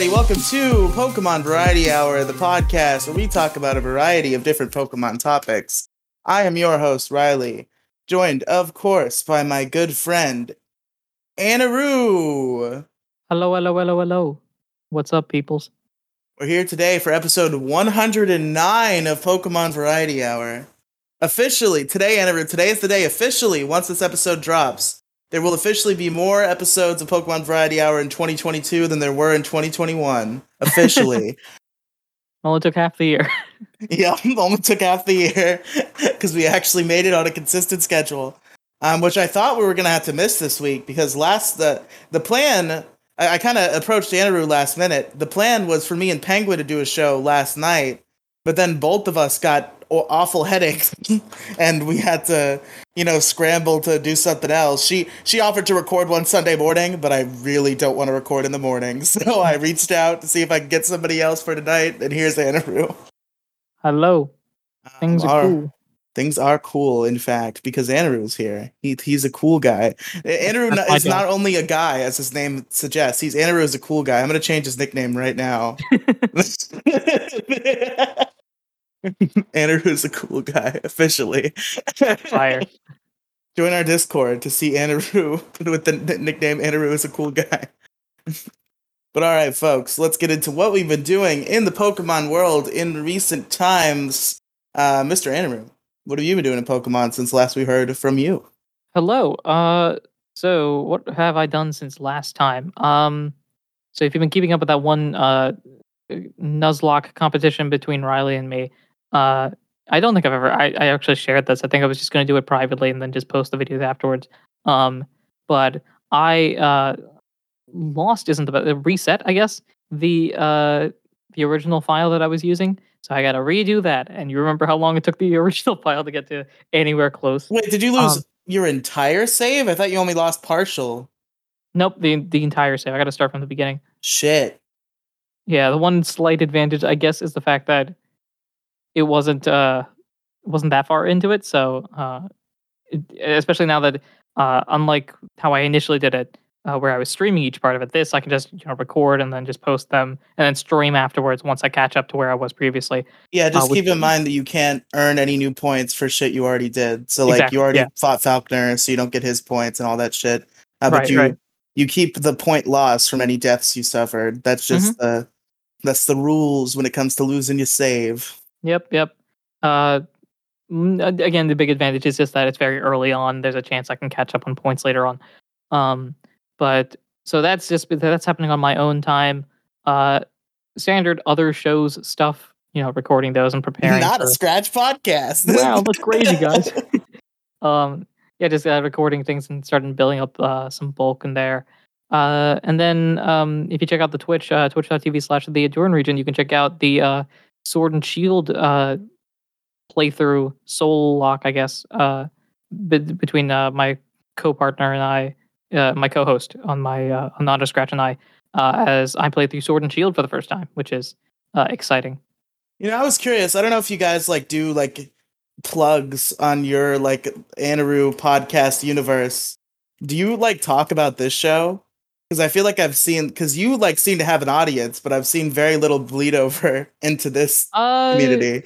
everybody. Welcome to Pokemon Variety Hour, the podcast where we talk about a variety of different Pokemon topics. I am your host, Riley, joined, of course, by my good friend, Anaru. Hello, hello, hello, hello. What's up, peoples? We're here today for episode 109 of Pokemon Variety Hour. Officially, today, Anaru, today is the day, officially, once this episode drops, there will officially be more episodes of Pokemon Variety Hour in 2022 than there were in 2021. Officially. Only took half the year. yeah, only took half the year because we actually made it on a consistent schedule. Um, which I thought we were gonna have to miss this week because last the the plan I, I kind of approached Andrew last minute. The plan was for me and Penguin to do a show last night, but then both of us got awful headaches, and we had to you know scramble to do something else. She she offered to record one Sunday morning, but I really don't want to record in the morning, so I reached out to see if I could get somebody else for tonight. And here's Andrew. Hello. Things Um, are our- cool. Things are cool, in fact, because Andrew's here. He he's a cool guy. Andrew is not only a guy, as his name suggests. He's Andrew is a cool guy. I'm gonna change his nickname right now. Andrew is a cool guy officially. Fire. Join our Discord to see Andrew with the nickname Andrew is a cool guy. but all right, folks, let's get into what we've been doing in the Pokemon world in recent times. Uh, Mr. Andrew, what have you been doing in Pokemon since last we heard from you? Hello. Uh, so what have I done since last time? Um, so if you've been keeping up with that one uh Nuzlocke competition between Riley and me, uh, I don't think I've ever. I, I actually shared this. I think I was just going to do it privately and then just post the videos afterwards. Um, but I uh lost isn't the be- reset. I guess the uh the original file that I was using. So I got to redo that. And you remember how long it took the original file to get to anywhere close? Wait, did you lose Um, your entire save? I thought you only lost partial. Nope, the the entire save. I got to start from the beginning. Shit. Yeah, the one slight advantage, I guess, is the fact that it wasn't uh wasn't that far into it. So, uh, it, especially now that uh, unlike how I initially did it, uh, where I was streaming each part of it, this I can just you know record and then just post them and then stream afterwards once I catch up to where I was previously. Yeah, just which- keep in mind that you can't earn any new points for shit you already did. So like Exactly, you already yeah. fought Falkner, so you don't get his points and all that shit. Uh, but Right, you right. you keep the point loss from any deaths you suffered. That's just Mm-hmm. the that's the rules when it comes to losing your save. Yep, yep. Uh, mm, again, the big advantage is just that it's very early on. There's a chance I can catch up on points later on. Um, but so that's just that's happening on my own time. Uh, standard other shows stuff. You know, recording those and preparing. Not for, a scratch podcast. Wow, that's crazy, guys. um, yeah, just uh, recording things and starting building up uh, some bulk in there. Uh, and then um, if you check out the Twitch, uh, twitch.tv slash the Adoran region, you can check out the uh, Sword and Shield uh, playthrough, Soul Lock, I guess, uh, be- between uh, my co-partner and I, uh, my co-host on my uh, on Auto Scratch and I, uh, as I play through Sword and Shield for the first time, which is uh, exciting. You know, I was curious. I don't know if you guys like do like plugs on your like Anaru podcast universe. Do you like talk about this show? Because I feel like I've seen because you like seem to have an audience, but I've seen very little bleed over into this Uh, community.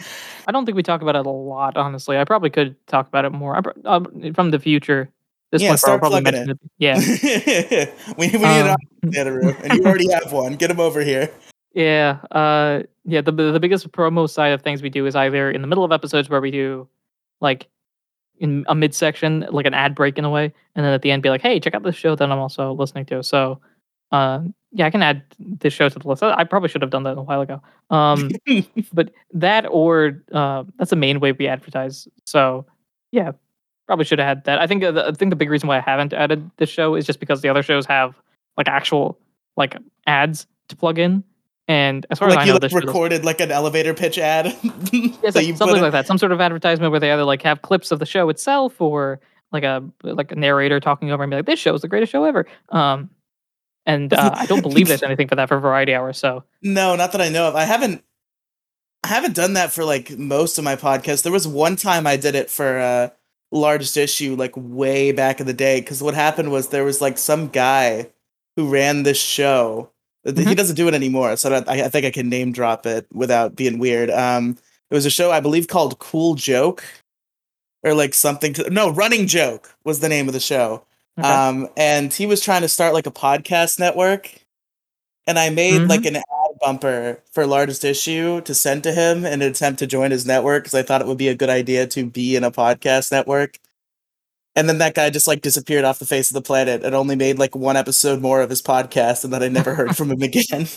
I don't think we talk about it a lot, honestly. I probably could talk about it more I um, from the future. This Yeah, point, I'll probably plugging mention it. Yeah, we, we need an Um, audience, and you already have one. Get him over here. yeah, uh, yeah. The the biggest promo side of things we do is either in the middle of episodes where we do like in a midsection, like an ad break in a way, and then at the end be like, "Hey, check out this show that I'm also listening to." So, uh, yeah, I can add this show to the list. I probably should have done that a while ago. Um, but that or uh, that's the main way we advertise. So yeah, probably should have had that. I think uh, the, I think the big reason why I haven't added this show is just because the other shows have like actual like ads to plug in. And as far as I like you know, like, this show doesn't. recorded like an elevator pitch ad. Yeah, some- something like that. Some sort of advertisement where they either like have clips of the show itself or like a like a narrator talking over and be like, "This show is the greatest show ever." Um, and uh, I don't believe there's anything for that for Variety Hour. So No, not that I know of. I haven't I haven't done that for like most of my podcasts. There was one time I did it for uh largest issue like way back in the day cuz what happened was there was like some guy who ran this show He Mhm. doesn't do it anymore, so I, I think I can name drop it without being weird. Um, it was a show I believe called Cool Joke, or like something. To, no, Running Joke was the name of the show. Okay. Um, and he was trying to start like a podcast network, and I made Mhm. like an ad bumper for largest issue to send to him in an attempt to join his network because I thought it would be a good idea to be in a podcast network. And then that guy just like disappeared off the face of the planet and only made like one episode more of his podcast, and then I never heard from him again.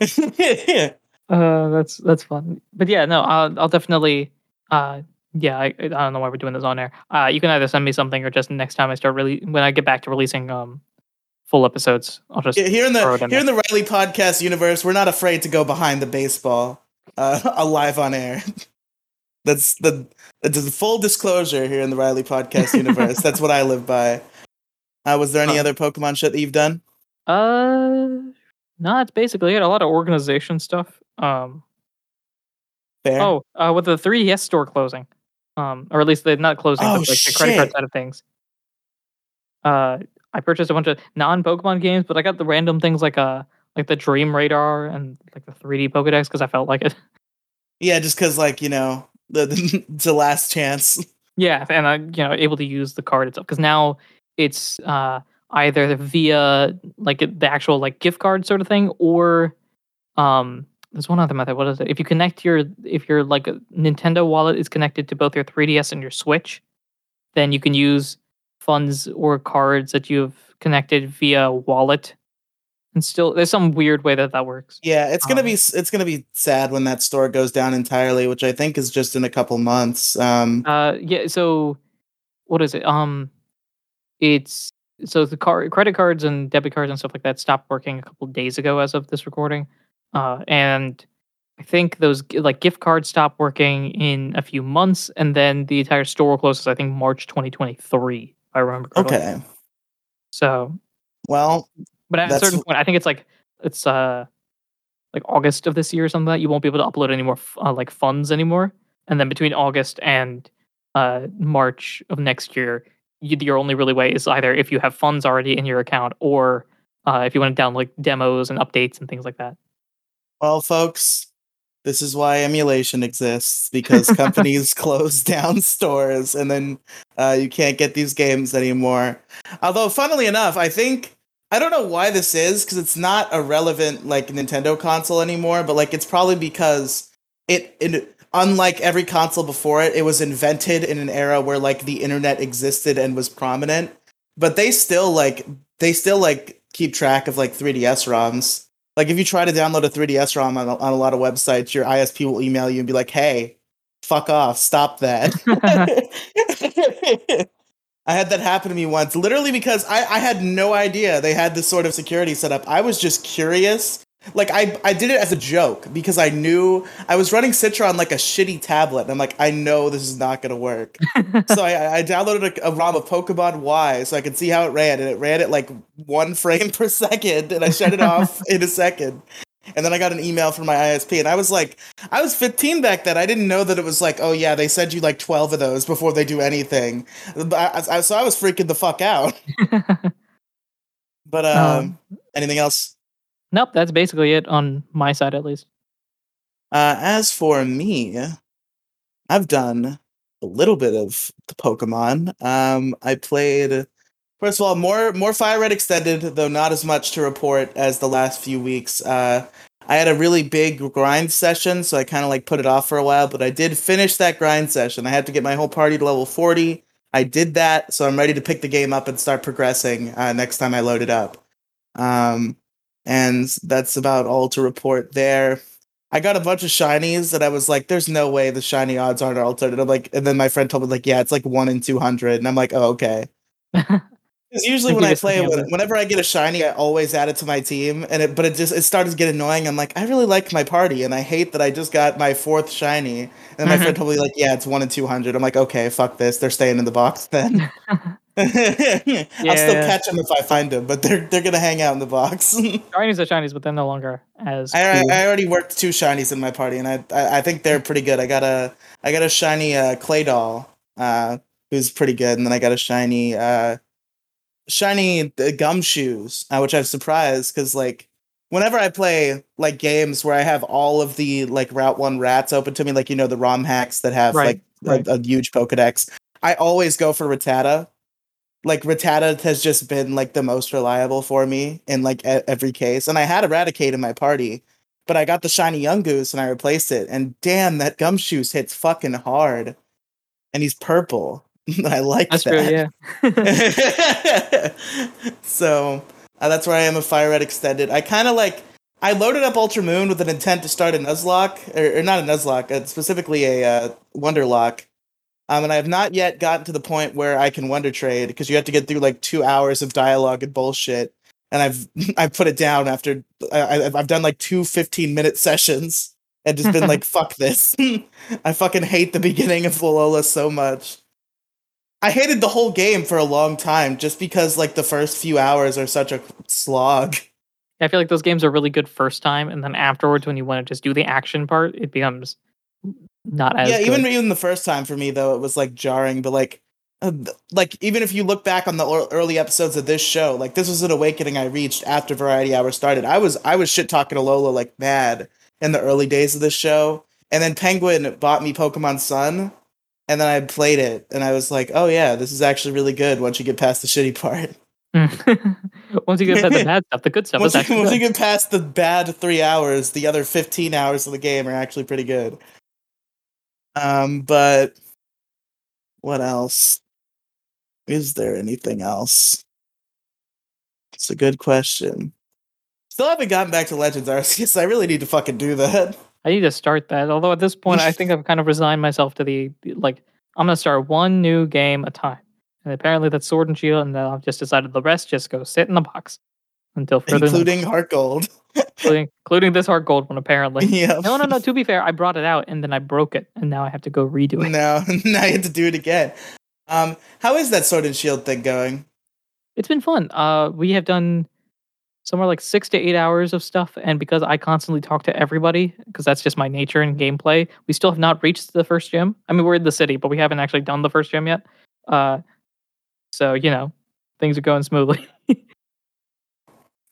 Uh, that's that's fun. But yeah, no, I'll I'll definitely. Uh, yeah, I, I don't know why we're doing this on air. Uh, you can either send me something or just next time I start really when I get back to releasing um full episodes, I'll just Yeah, here in the it in here in the Riley podcast universe, we're not afraid to go behind the baseball, uh, alive on air. That's the that's the full disclosure here in the Riley podcast universe. That's what I live by. Uh, was there any Huh. other Pokemon shit that you've done? Uh, no, that's basically it. A lot of organization stuff. Um, Fair. oh, uh, with the 3DS store closing, um, or at least they're not closing, Oh, but like the credit card side of things. Uh, I purchased a bunch of non-Pokemon games, but I got the random things like uh like the Dream Radar and like the 3D Pokedex because I felt like it. Yeah, just because like you know the, the last chance. Yeah, and I you know able to use the card itself because now it's uh either via like the actual like gift card sort of thing or um there's one other method. What is it? If you connect your if your like Nintendo wallet is connected to both your 3DS and your Switch, then you can use funds or cards that you've connected via wallet. And still, there's some weird way that that works. Yeah, it's gonna Um, be it's gonna be sad when that store goes down entirely, which I think is just in a couple months. Um, Uh, yeah. So, what is it? Um, it's so the card, credit cards and debit cards and stuff like that stopped working a couple days ago, as of this recording. Uh, and I think those like gift cards stopped working in a few months, and then the entire store closes. I think March 2023. I remember correctly. okay, So, well, but at a certain point, I think it's like it's uh like August of this year or something like that. You won't be able to upload any more uh, like funds anymore. And then between August and uh March of next year, you, your only really way is either if you have funds already in your account or uh, if you want to download like demos and updates and things like that. Well, folks, this is why emulation exists because companies close down stores and then uh, you can't get these games anymore. Although, funnily enough, I think I don't know why this is because it's not a relevant like Nintendo console anymore, but like it's probably because it, it unlike every console before it, it was invented in an era where like the internet existed and was prominent. But they still like they still like keep track of like 3DS ROMs. Like if you try to download a 3DS ROM on a, on a lot of websites, your ISP will email you and be like, "Hey, fuck off, stop that." I had that happen to me once, literally because I, I had no idea they had this sort of security set up. I was just curious. Like I, I did it as a joke because I knew I was running Citra on like a shitty tablet. And I'm like, I know this is not gonna work. so I, I downloaded a, a ROM of Pokemon Y so I could see how it ran, and it ran at like one frame per second, and I shut it off in a second. And then I got an email from my ISP, and I was like, I was 15 back then. I didn't know that it was like, oh yeah, they send you like 12 of those before they do anything. I, I- so I was freaking the fuck out. But um, anything else? nope, that's basically it on my side at least. Uh, as for me, I've done a little bit of the Pokemon. Um, I played first of all more more Fire Red Extended, though not as much to report as the last few weeks. Uh, I had a really big grind session, so I kind of like put it off for a while, but I did finish that grind session. I had to get my whole party to level forty. I did that, so I'm ready to pick the game up and start progressing uh, next time I load it up. Um, and that's about all to report there. I got a bunch of shinies that I was like, "There's no way the shiny odds aren't altered." And I'm like, and then my friend told me like, "Yeah, it's like one in two hundred. and I'm like, "Oh, okay." Because usually when I play, when, whenever I get a shiny, I always add it to my team, and it but it just it started to get annoying. I'm like, I really like my party, and I hate that I just got my fourth shiny. And then my friend told me like, "Yeah, it's one in two hundred. I'm like, "Okay, fuck this. They're staying in the box then." I'll still catch them if I find them, but they're they're gonna hang out in the box. Shinies are shinies, but they're no longer as I, cool. I already worked two shinies in my party, and I, I I think they're pretty good. I got a I got a shiny uh, Claydol, uh, who's pretty good, and then I got a shiny uh, shiny uh, Gumshoos, uh, which I'm surprised because like whenever I play like games where I have all of the like Route One rats open to me, like you know the ROM hacks that have Right, like a- a, huge Pokedex, I always go for Rattata. Like Rattata has just been like the most reliable for me in like e- every case, and I had a Raticate in my party, but I got the shiny Yungoos and I replaced it, and damn, that Gumshoos hits fucking hard, and he's purple. I like That's that. true. Yeah. so uh, that's where I am a Fire Red Extended. I kind of like I loaded up Ultra Moon with an intent to start a Nuzlocke, or, or not a Nuzlocke, uh, specifically a uh, Wonderlock. Um, and I have not yet gotten to the point where I can Wonder Trade because you have to get through like two hours of dialogue and bullshit. And I've I've put it down after I, I- I've done like two 15 minute sessions and just been like, fuck this. I fucking hate the beginning of Alola so much. I hated the whole game for a long time just because like the first few hours are such a slog. I feel like those games are really good first time, and then afterwards, when you want to just do the action part, it becomes not as yeah, good. even even the first time for me though it was like jarring, but like uh, like even if you look back on the early episodes of this show, like this was an awakening I reached after Variety Hour started. I was I was shit talking Alola like mad in the early days of this show, and then Penguin bought me Pokemon Sun, and then I played it, and I was like, oh yeah, this is actually really good once you get past the shitty part. Once you get past the bad stuff, the good stuff once you, actually once you get past the bad three hours, the other fifteen hours of the game are actually pretty good. Um, but what else? Is there anything else? It's a good question. Still haven't gotten back to Legends Arceus. I really need to fucking do that. I need to start that. Although at this point, I think I've kind of resigned myself to the like. I'm gonna start one new game a time, and apparently that's Sword and Shield, and then I've just decided the rest just go sit in the box until further, notice, including Heart Gold. including including this Heart Gold one. Apparently, yeah. no, no, no. To be fair, I brought it out and then I broke it, and now I have to go redo it. No, now you have to do it again. Um, how is that Sword and Shield thing going? It's been fun. Uh, we have done somewhere like six to eight hours of stuff, and because I constantly talk to everybody, because that's just my nature in gameplay, we still have not reached the first gym. I mean, we're in the city, but we haven't actually done the first gym yet. Uh, so you know, things are going smoothly.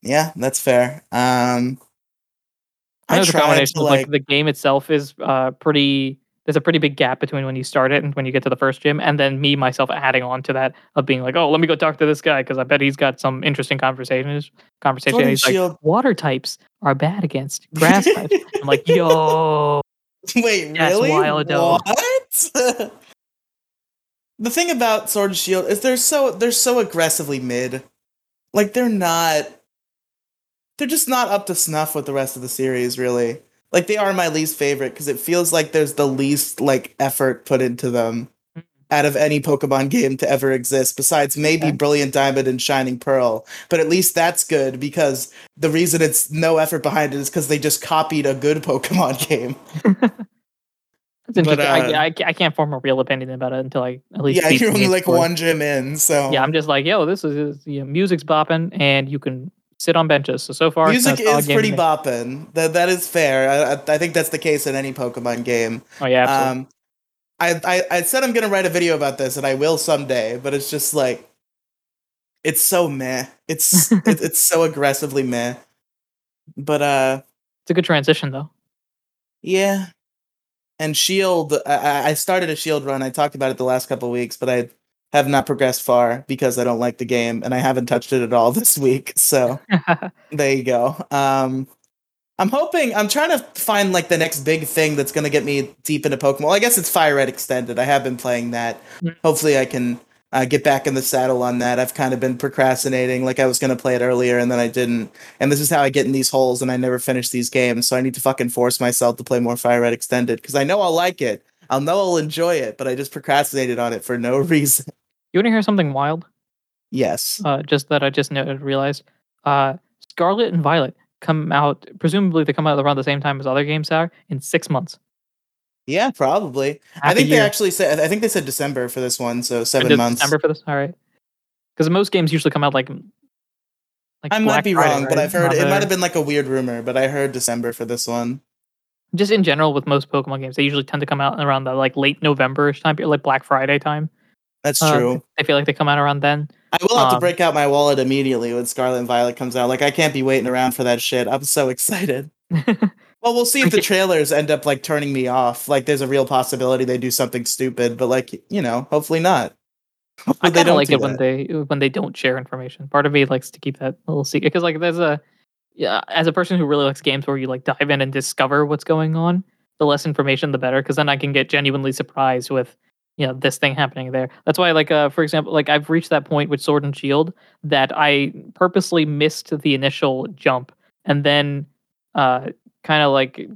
Yeah, that's fair. Um, I know the combination to, of like the game itself is uh pretty. There's a pretty big gap between when you start it and when you get to the first gym, and then me myself adding on to that of being like, oh, let me go talk to this guy because I bet he's got some interesting conversations. Conversation. And he's like, Shield- water types are bad against grass types. I'm like, yo, Wait, Yes, really? Wildo. What? the thing about Sword and Shield is they're so they're so aggressively mid. Like they're not they're just not up to snuff with the rest of the series, really. Like they are my least favorite because it feels like there's the least like effort put into them out of any Pokemon game to ever exist, besides maybe Okay. Brilliant Diamond and Shining Pearl. But at least that's good because the reason it's no effort behind it is because they just copied a good Pokemon game. That's interesting. uh, I, I, I can't form a real opinion about it until I at least. yeah, you're only like one gym in, so Yeah, I'm just like, yo, this is you know, music's bopping, and you can sit on benches. So so far, music is pretty bopping. That that is fair. I, I, think that's the case in any Pokemon game. Oh yeah, absolutely. Um, I, I I said I'm gonna write a video about this, and I will someday. But it's just like, it's so meh. It's it, it's so aggressively meh. But uh, it's a good transition though. yeah. And Shield, I- I, I started a Shield run. I talked about it the last couple weeks, but I have not progressed far because I don't like the game, and I haven't touched it at all this week. So. There you go. Um, I'm hoping. I'm trying to find like the next big thing that's gonna get me deep into Pokemon. Well, I guess it's Fire Red Extended. I have been playing that. Mm. Hopefully, I can uh, get back in the saddle on that. I've kind of been procrastinating. Like I was gonna play it earlier, and then I didn't. And this is how I get in these holes, and I never finish these games. So I need to fucking force myself to play more Fire Red Extended because I know I'll like it. I'll know I'll enjoy it, but I just procrastinated on it for no reason. You want to hear something wild? yes. Uh, just that I just realized. Uh, Scarlet and Violet come out. Presumably, they come out around the same time as other games are in six months. Yeah, probably. Half I think they actually said. I think they said December for this one, so seven just months. December for this. All right. Because most games usually come out like. like I might be Friday, wrong, but? I've heard Not it might have been like a weird rumor, but I heard December for this one. just in general with most Pokemon games, they usually tend to come out around the like late November-ish time, period, like Black Friday time. That's Um, true. I feel like they come out around then. I will have to Um, break out my wallet immediately when Scarlet and Violet comes out. Like I can't be waiting around for that shit. I'm so excited. Well, we'll see if the trailers end up like turning me off. Like there's a real possibility they do something stupid, but like, you know, hopefully not. Hopefully I kind of like it when they when they don't share information. Part of me likes to keep that little secret because like there's a yeah as a person who really likes games where you like dive in and discover what's going on. The less information, the better, because then I can get genuinely surprised with you know this thing happening there. That's why like uh for example like I've reached that point with Sword and Shield that I purposely missed the initial jump and then uh kind of like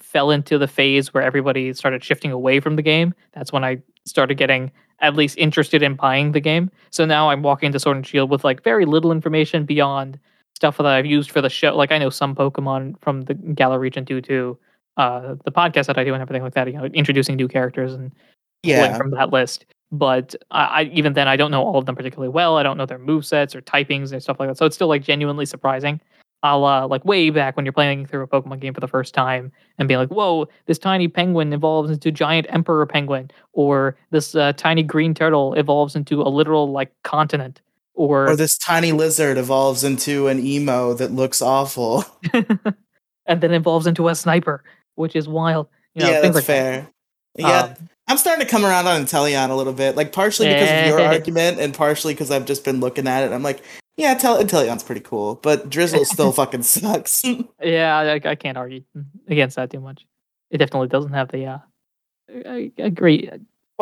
fell into the phase where everybody started shifting away from the game. That's when I started getting at least interested in buying the game. So now I'm walking into Sword and Shield with like very little information beyond stuff that I've used for the show. Like I know some Pokemon from the Galar region due to uh, the podcast that I do and everything like that. You know, introducing new characters and Yeah. from that list. But I, I even then I don't know all of them particularly well. I don't know their move sets or typings and stuff like that. So it's still like genuinely surprising. I'll uh, like way back when you're playing through a Pokemon game for the first time and being like, "Whoa, this tiny penguin evolves into giant emperor penguin," or this uh, tiny green turtle evolves into a literal like continent, or, Or this tiny lizard evolves into an emo that looks awful. and then evolves into a sniper, which is wild. You know, yeah, that's like that. Yeah, Um, I'm starting to come around on Inteleon a little bit, like partially because of your argument and partially because I've just been looking at it. I'm like, yeah, Tel- Inteleon's pretty cool, but Drizzile still fucking sucks. Yeah, I, I can't argue against that too much. It definitely doesn't have the. Uh, I I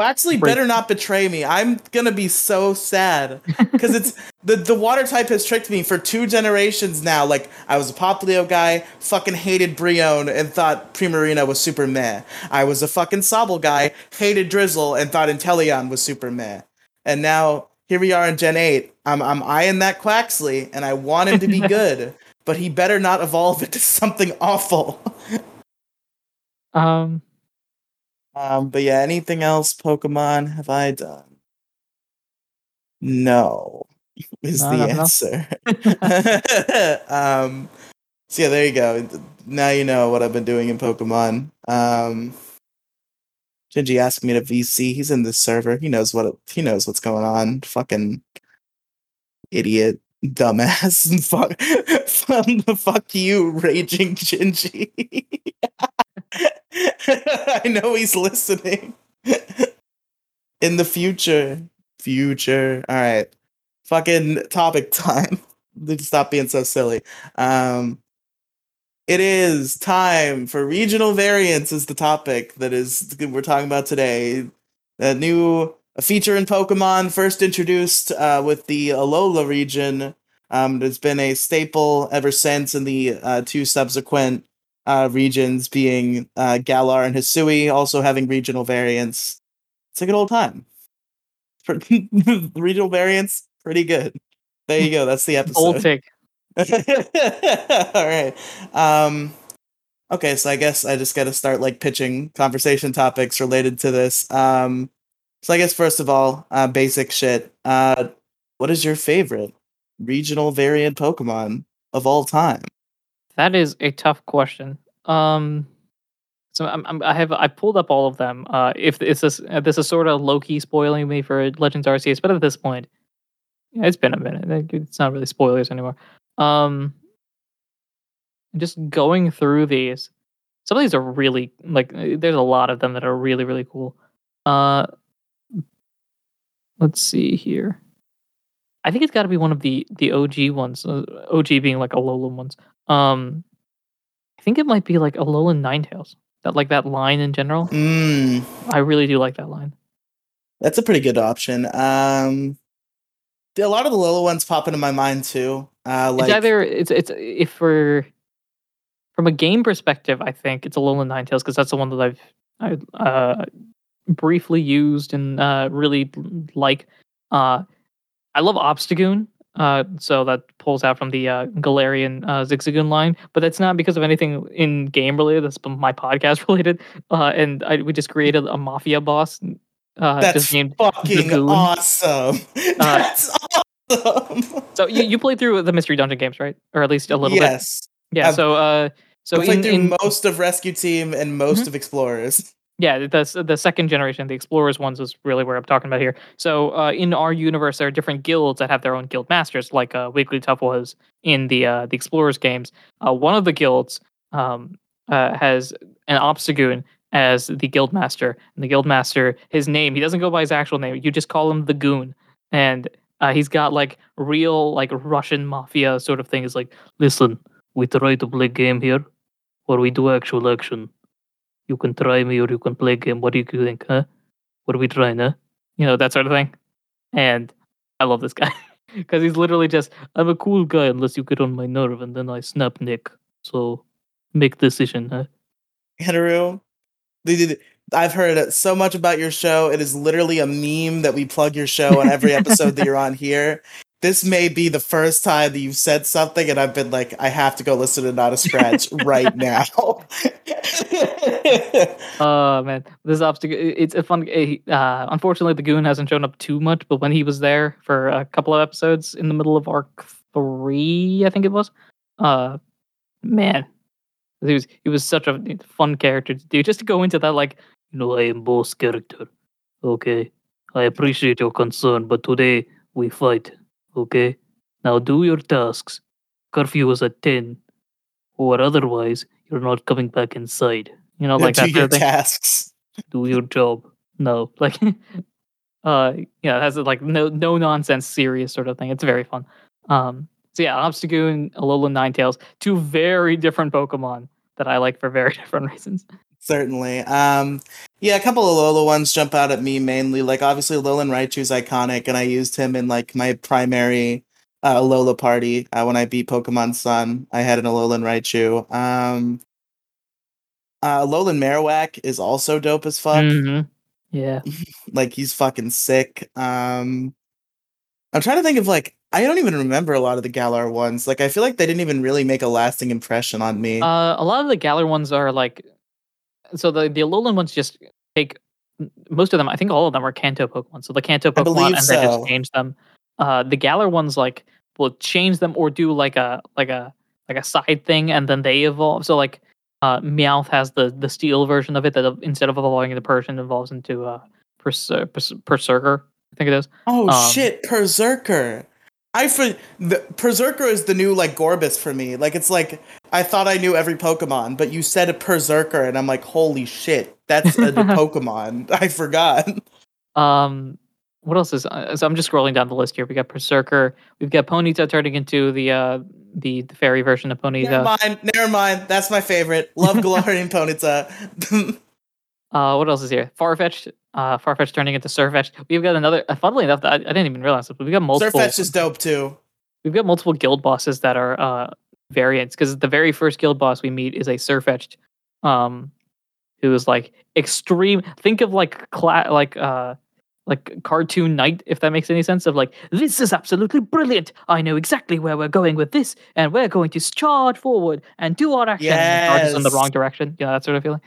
agree. actually, Break- better not betray me. I'm gonna be so sad because it's the the water type has tricked me for two generations now. Like I was a Poplio guy, fucking hated Brionne and thought Primarina was super meh. I was a fucking Sobble guy, hated Drizzile and thought Inteleon was super meh. And now here we are in Gen eight. I'm I'm eyeing that Quaxly and I want him to be good, but he better not evolve into something awful. Um, Um, but yeah, anything else Pokemon have I done? No, is No, the answer. um, so yeah, there you go. Now you know what I've been doing in Pokemon. Um, Gingy asked me to VC. He's in the server. He knows what he knows what's going on. Fucking idiot, dumbass. And fuck, fuck you, raging Gingy. I know he's listening. In the future. Future. All right. Fucking topic time. Stop being so silly. Um it is time for regional variants is the topic that is we're talking about today. A new a feature in Pokemon first introduced uh, with the Alola region. Um, it's been a staple ever since in the uh, two subsequent uh, regions being uh, Galar and Hisui, also having regional variants. It's a good old time. Regional variants, pretty good. There you go. That's the episode. take. All right. Um, okay, so I guess I just got to start like pitching conversation topics related to this. Um, so I guess first of all, uh, basic shit. Uh, what is your favorite regional variant Pokemon of all time? That is a tough question. Um, so I'm, I'm, I have I pulled up all of them. Uh, if this uh, this is sort of low key spoiling me for Legends Arceus, but at this point, yeah, it's been a minute. It's not really spoilers anymore. Um, just going through these, some of these are really like there's a lot of them that are really really cool. Uh, let's see here. I think it's got to be one of the the OG ones. Uh, OG being like a Alolan ones. Um, I think it might be like Alolan Ninetales. That like that line in general. Mm, I really do like that line. that's a pretty good option. Um, a lot of the Alola ones pop into my mind too. Uh, like it's either it's it's if we're from a game perspective, I think it's a Alolan Ninetales because that's the one that I've I uh briefly used and uh really like. Uh, I love Obstagoon. Uh, so that pulls out from the uh, Galarian uh, Zigzagoon line, but that's not because of anything in game related. That's my podcast related. Uh, and I, we just created a mafia boss. Uh, that's just named fucking Dragoon. awesome. Uh, that's awesome. So you, you played through the mystery dungeon games, right? Or at least a little bit. yes. Yeah. I've- So uh, so I played in, through in most of Rescue Team and most Mhm. of Explorers. Yeah, the the second generation, the Explorers ones, is really where I'm talking about here. So uh, in our universe, there are different guilds that have their own guild masters, like uh, Wigglytuff was in the uh, the Explorers games. Uh, one of the guilds um, uh, has an Obstagoon as the guild master, and the guild master, his name, he doesn't go by his actual name. You just call him the Goon, and uh, he's got like real like Russian mafia sort of thing. Is like, listen, we try to play game here, or we do actual action you can try me or you can play game. What do you think, huh? What are we trying, huh? You know, that sort of thing. And I love this guy because he's literally just, I'm a cool guy unless you get on my nerve and then I snap Nick. So make decision, huh? Henry, I've heard so much about your show. It is literally a meme that we plug your show on every episode that you're on here this may be the first time that you've said something and I've been like, I have to go listen to Not a Scratch right now. oh man, this obstacle. It's a fun. Eh, uh, unfortunately, the goon hasn't shown up too much, but when he was there for a couple of episodes in the middle of arc three, I think it was. Uh, man, he was he was such a fun character to do. Just to go into that, like, you know, I am boss character. Okay, I appreciate your concern, but today we fight Okay? Now do your tasks. Curfew is at 10. Or otherwise, you're not coming back inside. You know, like do your tasks. Do your job. No. Like uh yeah, it has like no no nonsense serious sort of thing. It's very fun. Um so yeah, Obstagoon, Alolan Ninetales, two very different Pokemon that I like for very different reasons. Certainly. Um, yeah, a couple of Alola ones jump out at me mainly. Like obviously Alolan Raichu's iconic, and I used him in like my primary uh, Alola party uh, when I beat Pokemon Sun. I had an Alolan Raichu. Um, uh, Alolan Marowak is also dope as fuck. Mm-hmm. Yeah, like he's fucking sick. Um, I'm trying to think of like I don't even remember a lot of the Galar ones. Like I feel like they didn't even really make a lasting impression on me. Uh, a lot of the Galar ones are like so the the Alolan ones just take most of them. I think all of them are Kanto Pokemon. So the Kanto Pokemon, and so. they just change them. Uh, the Galar ones like will change them or do like a like a like a side thing, and then they evolve. So like uh, Meowth has the the steel version of it that instead of evolving into Persian, evolves into uh, Perser- Perrserker. I think it is. Oh um, shit, Perrserker. I for the Perrserker is the new like Gorebyss for me. Like it's like I thought I knew every Pokemon, but you said a Perrserker, and I'm like, holy shit, that's a Pokemon. I forgot. Um, what else is? Uh, so I'm just scrolling down the list here. We got Perrserker. We've got Ponyta turning into the uh the, the fairy version of Ponyta. Never mind. Never mind. That's my favorite. Love Galarian Ponyta. uh, what else is here? Farfetch. Uh, Farfetch turning into Sirfetch'd. We've got another. Uh, funnily enough, I, I didn't even realize it, but we've got multiple. Sirfetch'd is dope too. We've got multiple guild bosses that are uh variants because the very first guild boss we meet is a Sirfetch'd, um, who is like extreme. Think of like cla- like uh like cartoon knight if that makes any sense of like this is absolutely brilliant i know exactly where we're going with this and we're going to charge forward and do our action yes. and charges in the wrong direction yeah that sort of feeling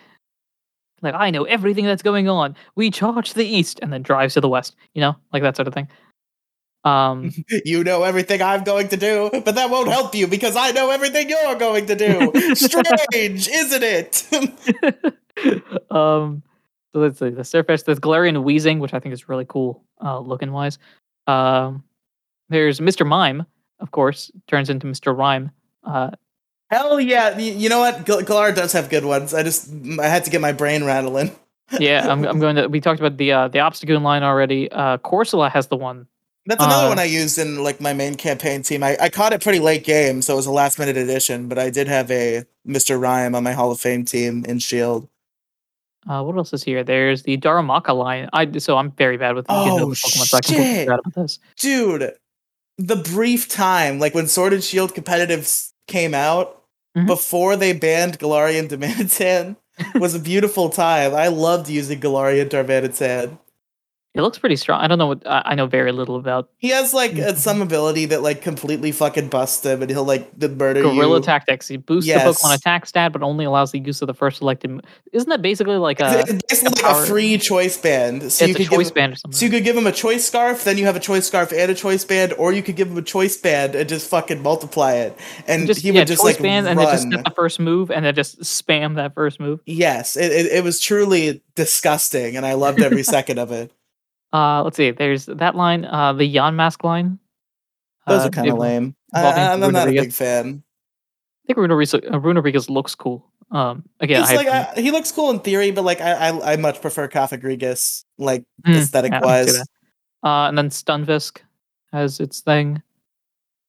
like i know everything that's going on we charge to the east and then drives to the west you know like that sort of thing um, you know everything I'm going to do, but that won't help you because I know everything you're going to do. Strange, isn't it? um, so let's see. The surface, there's Galarian Weezing, which I think is really cool, uh, looking wise. Um, there's Mr. Mime, of course, turns into Mr. Rime. Uh, Hell yeah! You know what? Galar does have good ones. I just I had to get my brain rattling. yeah, I'm, I'm going to. We talked about the uh, the Obstagoon line already. Uh, Corsola has the one that's another uh, one I used in like my main campaign team. I, I caught it pretty late game, so it was a last minute addition, but I did have a Mr. Rime on my Hall of Fame team in Shield. Uh, what else is here? There's the Darumaka line. I so I'm very bad with oh, Pokemon, so shit. this. Dude, the brief time, like when Sword and Shield competitive came out, mm-hmm. before they banned Galarian Darmanitan, was a beautiful time. I loved using Galarian Darmanitan He looks pretty strong. I don't know what I know very little about He has like uh, Mhm. some ability that like completely fucking busts him, and he'll like the murder guerrilla you. tactics. He boosts the Yes. Pokemon attack stat, but only allows the use of the first selected. Isn't that basically like a? it's basically like a free choice band. So you it's a could choice give, band or something. So you could give him a choice scarf, then you have a choice scarf and a choice band, or you could give him a choice band and just fucking multiply it, and just he yeah, would just choice like band, run. and then just set the first move, and then just spam that first move. yes, it, it it was truly disgusting, and I loved every second of it. Uh, let's see. There's that line. Uh, the Yamask line. Those Uh, are kind of lame. I, I'm not a big fan. I think Runerigus, uh, Runerigus looks cool. Um, again, I like I, he looks cool in theory, but like I I, I much prefer Cofagrigus, like aesthetic Hmm, yeah, I can see wise. Uh, and then Stunfisk has its thing.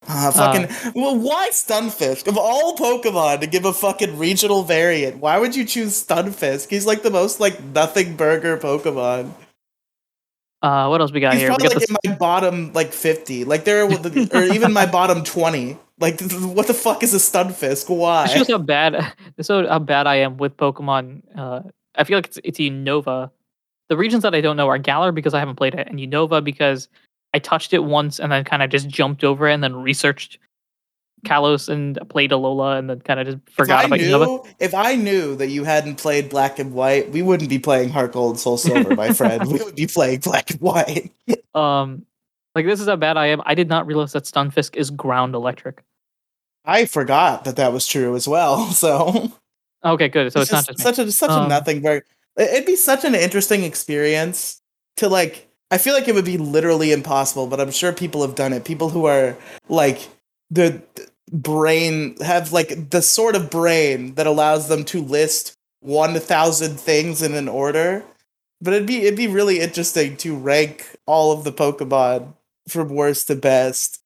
Uh, fucking well, why Stunfisk of all Pokemon to give a fucking regional variant? Why would you choose Stunfisk? He's like the most like nothing burger Pokemon. Uh, what else we got He's here? We probably got like this, in my bottom like fifty, like there, or even my bottom twenty. Like what the fuck is a Stunfisk? Why? this shows how bad shows how bad I am with Pokemon. Uh, I feel like it's it's Unova. The regions that I don't know are Galar because I haven't played it, and Unova because I touched it once and then kind of just jumped over it and then researched Kalos and played Alola and then kind of just forgot if I about Unova. knew, if I knew that you hadn't played Black and White, we wouldn't be playing Heart Gold and Soul Silver, my friend. We would be playing Black and White. Um, like this is how bad I am. I did not realize that Stunfisk is ground electric. I forgot that that was true as well. So, Okay, good. So it's, not just just me. such a such a Um, nothing. Very, it'd be such an interesting experience to like. I feel like it would be literally impossible, but I'm sure people have done it. People who are like the brain have like the sort of brain that allows them to list one thousand things in an order. But it'd be it'd be really interesting to rank all of the Pokemon from worst to best.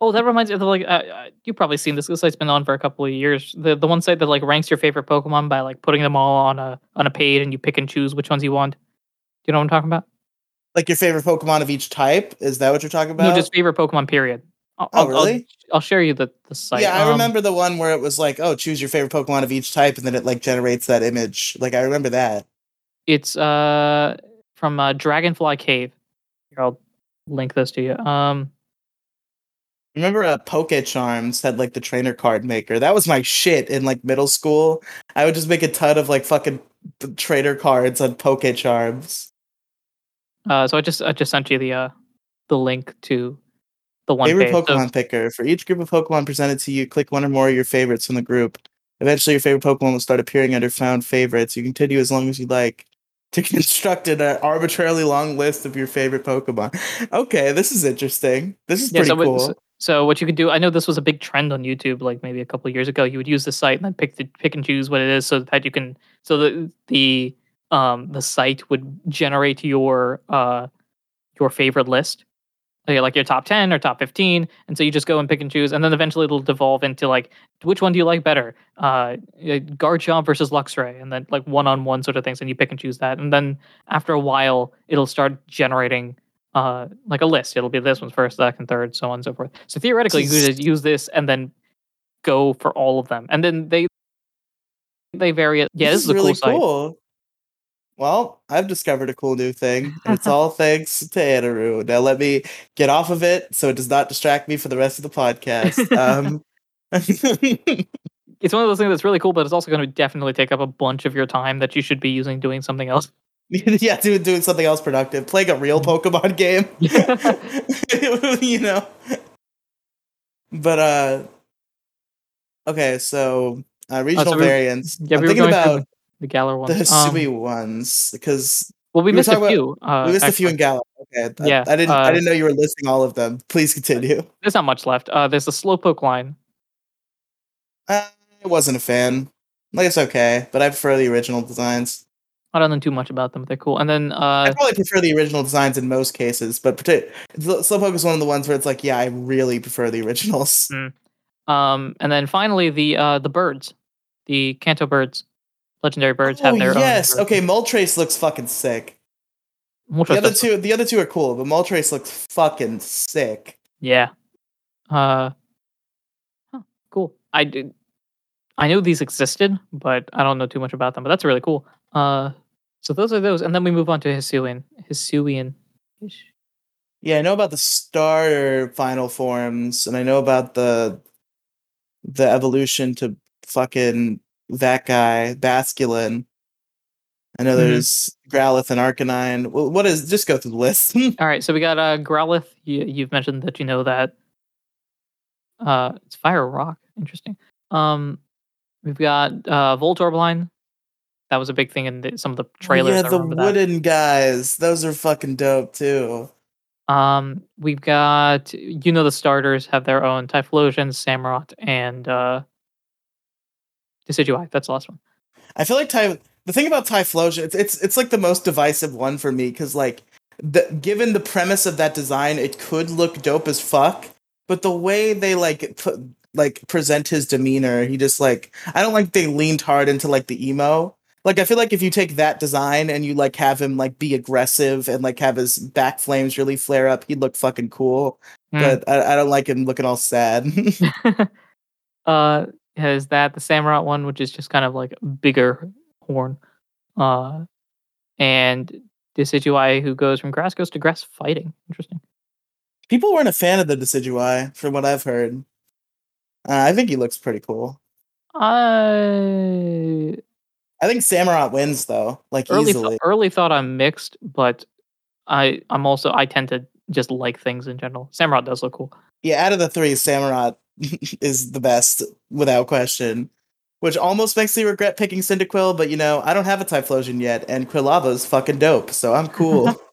Oh, that reminds me of the, like uh, uh, you've probably seen this. This site's been on for a couple of years. The the one site that like ranks your favorite Pokemon by like putting them all on a on a page and you pick and choose which ones you want. Do you know what I'm talking about? Like your favorite Pokemon of each type? Is that what you're talking about? No, just favorite Pokemon. Period. I'll, Oh, really? I'll, I'll share you the the site. Yeah, I Um, remember the one where it was like, oh, choose your favorite Pokemon of each type, and then it like generates that image. Like I remember that. It's uh from uh, Dragonfly Cave. Here, I'll link this to you. Um, Remember uh, Poke Charms had like the trainer card maker. That was my shit in like middle school. I would just make a ton of like fucking trainer cards on Poke Charms. uh, so I just I just sent you the uh the link to the one favorite page. So- Pokemon picker. For each group of Pokemon presented to you, click one or more of your favorites from the group. Eventually, your favorite Pokemon will start appearing under found favorites. You can continue as long as you like to construct an uh, arbitrarily long list of your favorite Pokemon. Okay, this is interesting. This is pretty so cool. so, so what you could do, I know this was a big trend on YouTube, like maybe a couple of years ago. You would use the site and then pick the pick and choose what it is, so that you can, so the the um the site would generate your uh your favorite list, like your top ten or top fifteen, and so you just go and pick and choose, and then eventually it'll devolve into like which one do you like better, uh, Garchomp versus Luxray, and then like one on one sort of things, and you pick and choose that, and then after a while it'll start generating uh like a list. It'll be this one's first, second, third, so on and so forth. So theoretically, you could use this and then go for all of them, and then they they vary it. Yeah, this, is, a really cool cool. Well, I've discovered a cool new thing. and It's all thanks to Anaru. Now let me get off of it so it does not distract me for the rest of the podcast. Um, It's one of those things that's really cool, but it's also going to definitely take up a bunch of your time that you should be using doing something else. yeah, doing doing something else productive, playing a real Pokemon game. you know. But uh, okay, so uh, regional Oh, we were- variants. Yeah, I'm we thinking going through about the Galar the ones. Um, Hisui ones because well, we, we missed a talking about- few. Uh, we missed a few in actually. Galar. Okay, I, Yeah, I didn't. I uh, didn't know you were listing all of them. Please continue. There's not much left. Uh, there's the Slowpoke line. Uh, I wasn't a fan. Like it's okay, but I prefer the original designs. I don't know too much about them. But they're cool. And then I uh, probably prefer the original designs in most cases, but partic- Slowpoke is one of the ones where it's like, yeah, I really prefer the originals. um, and then finally the uh the birds, the Kanto birds, legendary birds have oh their yes, own. Yes. Okay. Moltres looks fucking sick. Moltres The other two, the other two are cool, but Moltres looks fucking sick. Yeah. Uh. huh, cool. I did. I knew these existed, but I don't know too much about them. But that's really cool. Uh. So those are those, and then we move on to Hisuian. Hisuian. Yeah, I know about the starter final forms, and I know about the the evolution to fucking that guy, Basculin. I know Mhm. there's Growlithe and Arcanine. Well, what is just go through the list. All right, so we got uh Growlithe. You, you've mentioned that you know that. Uh, it's fire rock. Interesting. Um, we've got uh Voltorb line. That was a big thing in the, some of the trailers. yeah, the remember that. wooden guys. Those are fucking dope too. Um, we've got you know the starters have their own Typhlosion, Samurott, and uh Decidueye. That's the last one. I feel like Ty. The thing about Typhlosion, it's it's it's like the most divisive one for me because like, the given the premise of that design, it could look dope as fuck. But the way they like put like present his demeanor, he just like I don't like they leaned hard into like the emo. Like I feel like if you take that design and you like have him like be aggressive and like have his back flames really flare up, he'd look fucking cool. Hmm. But I, I don't like him looking all sad. uh, has that the Samurott one, which is just kind of like a bigger horn, uh, and Decidueye who goes from grass goes to grass fighting. Interesting. People weren't a fan of the Decidueye, from what I've heard. Uh, I think he looks pretty cool. I I think Samurott wins though, like early easily. th- early thought I'm mixed, but I I'm also I tend to just like things in general. Samurott does look cool. Yeah, out of the three, Samurott is the best without question. Which almost makes me regret picking Cyndaquil, but you know, I don't have a Typhlosion yet, and Quilava's fucking dope, so I'm cool.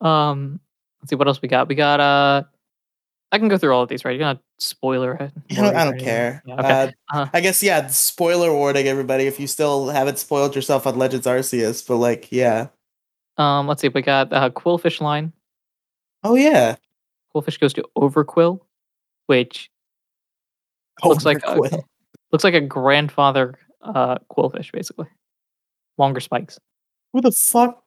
Um, let's see what else we got. We got uh, I can go through all of these, right? You're not spoiler it. I don't, I don't care. Yeah, okay. Uh, Uh, I guess yeah, spoiler warning everybody if you still haven't spoiled yourself on Legends Arceus, but like, yeah. um, let's see. If we got uh, Qwilfish line. Oh yeah. Qwilfish goes to Overqwil, which looks like a, Overqwil. looks like a grandfather uh Qwilfish, basically. Longer spikes. Who the fuck?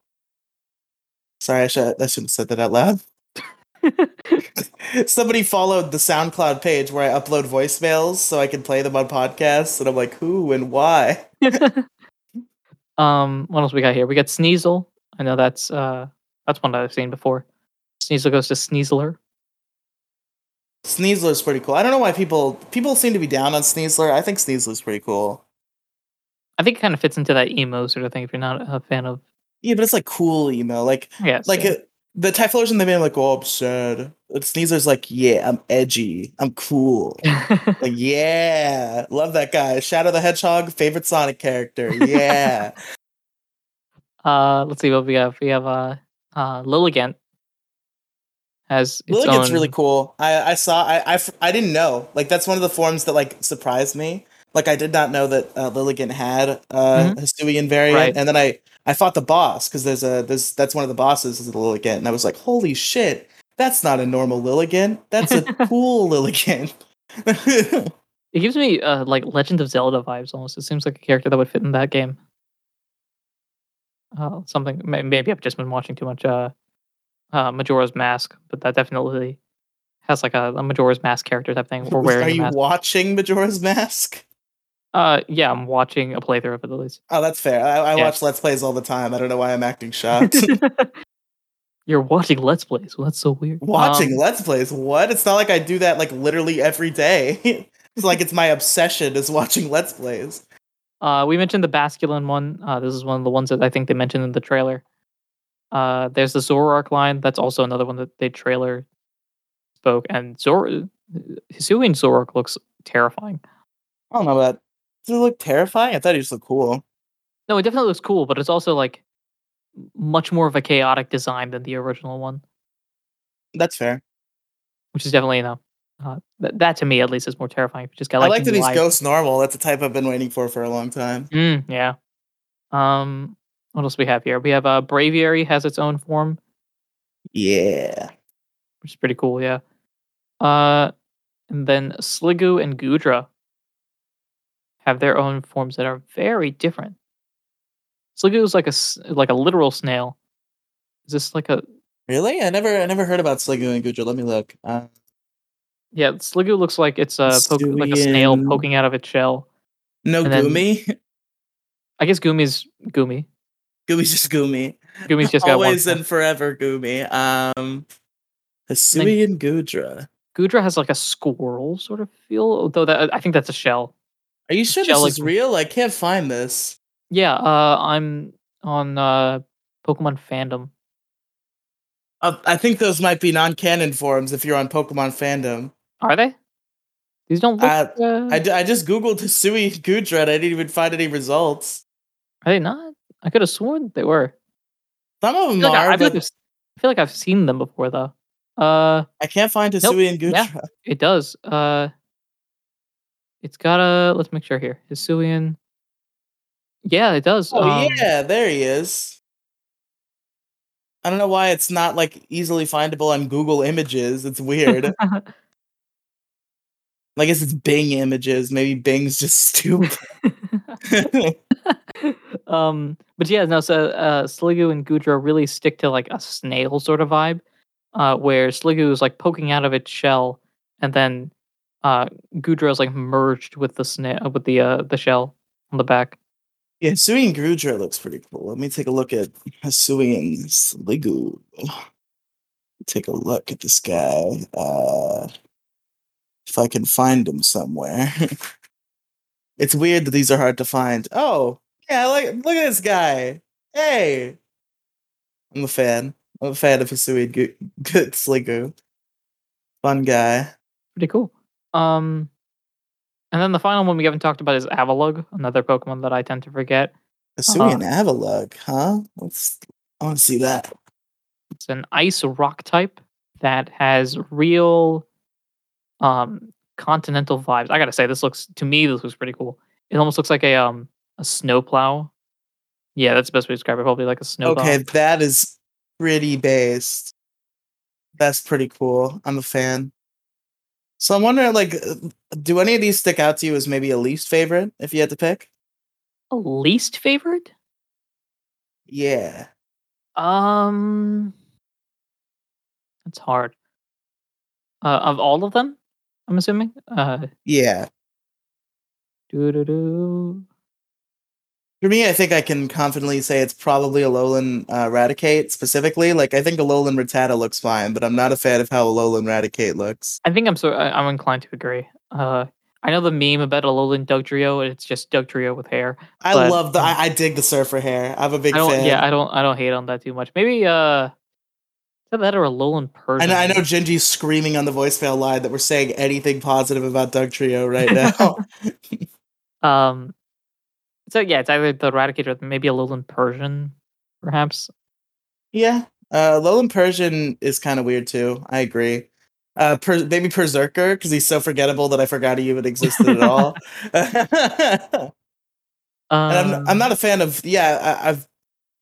Sorry, I, should, I shouldn't have said that out loud. Somebody followed the SoundCloud page where I upload voicemails so I can play them on podcasts, and I'm like, who and why? um, what else we got here? We got Sneasel. I know that's uh that's one that I've seen before. Sneasel goes to Sneasler. Sneasler's pretty cool. I don't know why people people seem to be down on Sneasler. I think Sneasler's pretty cool. I think it kind of fits into that emo sort of thing. If you're not a fan of, Yeah, but it's like cool emo. Like yes, like yeah. uh, the Typhlosion they made like, oh, I'm sad. But Sneasler's like, yeah, I'm edgy. I'm cool. Like, yeah, love that guy. Shadow the Hedgehog, favorite Sonic character. Yeah. uh, let's see what we have. We have uh, uh, Lilligant has its Lilligant's own- really cool. I I saw I, I I didn't know. Like that's one of the forms that like surprised me. Like I did not know that uh, Lilligant had uh, a Hisuian variant, Right. and then I I fought the boss because there's a there's that's one of the bosses is the Lilligant, and I was like, holy shit, that's not a normal Lilligant. That's a cool Lilligant. It gives me uh, like Legend of Zelda vibes almost. It seems like a character that would fit in that game. Uh, something maybe I've just been watching too much uh, uh, Majora's Mask, but that definitely has like a, a Majora's Mask character type thing. Or wearing Are you watching Majora's Mask? uh, yeah, I'm watching a playthrough of it at least. Oh, that's fair. I, I Yeah. watch Let's Plays all the time. I don't know why I'm acting shocked. You're watching Let's Plays. Well, that's so weird. Watching Um, Let's Plays? What? It's not like I do that like literally every day. it's like it's my obsession is watching Let's Plays. Uh, we mentioned the Basculin one. Uh, this is one of the ones that I think they mentioned in the trailer. Uh, there's the Zoroark line. That's also another one that they trailer spoke. And Zor, Hisuian Zoroark looks terrifying. I don't know about. Does it look terrifying? I thought he just looked cool. No, it definitely looks cool, but it's also like much more of a chaotic design than the original one, That's fair. which is definitely you know uh, th- that to me at least is more terrifying. If you just got I like like that he's ghost normal. That's a type I've been waiting for for a long time. Mm, yeah. Um, what else we have here? We have uh, Braviary has its own form. Yeah. which is pretty cool. Yeah. Uh, and then Sliggoo and Goodra have their own forms that are very different. Sliggoo is like a like a literal snail. Is this like a Really? I never I never heard about Sliggoo and Goodra. Let me look. Uh, yeah? Sliggoo looks like it's a poke, like a snail poking out of its shell. no And then- Goomy. I guess Goomy's Goomy. Goomy's just Goomy. Goomy's just got one. Always and forever, Goomy. Um, Hisui and Goodra. Goodra has like a squirrel sort of feel, although that I think that's a shell. Are you sure Shell this is real? I can't find this. Yeah, uh, I'm on uh, Pokemon fandom. Uh, I think those might be non-canon forums if you're on Pokemon fandom. Are they? These don't look. Uh, Uh, I, d- I just googled Hisui Goodra. and I didn't even find any results. are they not? I could have sworn they were. Some of I them feel, like I, are, I feel like I've, feel like I've seen them before though. Uh, I can't find Nope. Hisui and Goodra. Yeah. it does. Uh, it's got a. Let's make sure here. Hisuian. Yeah, it does. Oh um, yeah, there he is. I don't know why it's not like easily findable on Google Images. It's weird. I guess it's Bing Images. Maybe Bing's just stupid. um, but yeah, no. So uh, Sliggoo and Goodra really stick to like a snail sort of vibe, uh, where Sliggoo is like poking out of its shell, and then uh, Goodra is like merged with the snail with the uh, the shell on the back. yeah, Hisui and Goodra looks pretty cool. Let me take a look at Hisuian Sliggoo. Take a look at this guy. Uh, if I can find him somewhere. it's weird that these are hard to find. Oh, yeah, like look at this guy. Hey. I'm a fan. I'm a fan of Hisui Good. Fun guy. Pretty cool. Um, and then the final one we haven't talked about is Avalugg, another Pokemon that I tend to forget. Hisui Uh-huh. and Avalugg, huh? Let's I want to see that. It's an ice rock type that has real um continental vibes. I gotta say, this looks to me this looks pretty cool. It almost looks like a um a snowplow. Yeah, that's the best way to describe it. Probably like a snowplow. Okay, that is pretty based. That's pretty cool. I'm a fan. So I'm wondering, like, do any of these stick out to you as maybe a least favorite if you had to pick? A least favorite? Yeah. Um, that's hard. Uh, of all of them, I'm assuming. Uh, Yeah. doo-doo-doo. For me, I think I can confidently say it's probably Alolan uh, Raticate specifically. Like, I think Alolan Rattata looks fine, but I'm not a fan of how Alolan Raticate looks. I think I'm so I- I'm inclined to agree. Uh, I know the meme about Alolan Dugtrio, and it's just Dugtrio with hair. I But- love the. I, I dig the surfer hair. I'm a big I don't. fan. Yeah, I don't. I don't hate on that too much. Maybe uh, that or Alolan Persian. know, I know Gingy's screaming on the voicemail line that we're saying anything positive about Dugtrio right now. Um, so yeah, it's either the Raticate or maybe Alolan Persian, perhaps. yeah. Uh, Alolan Persian is kind of weird too. I agree. Uh, per- maybe Perrserker because he's so forgettable that I forgot he even existed at all. and I'm I'm Um, not a fan of yeah. I, I've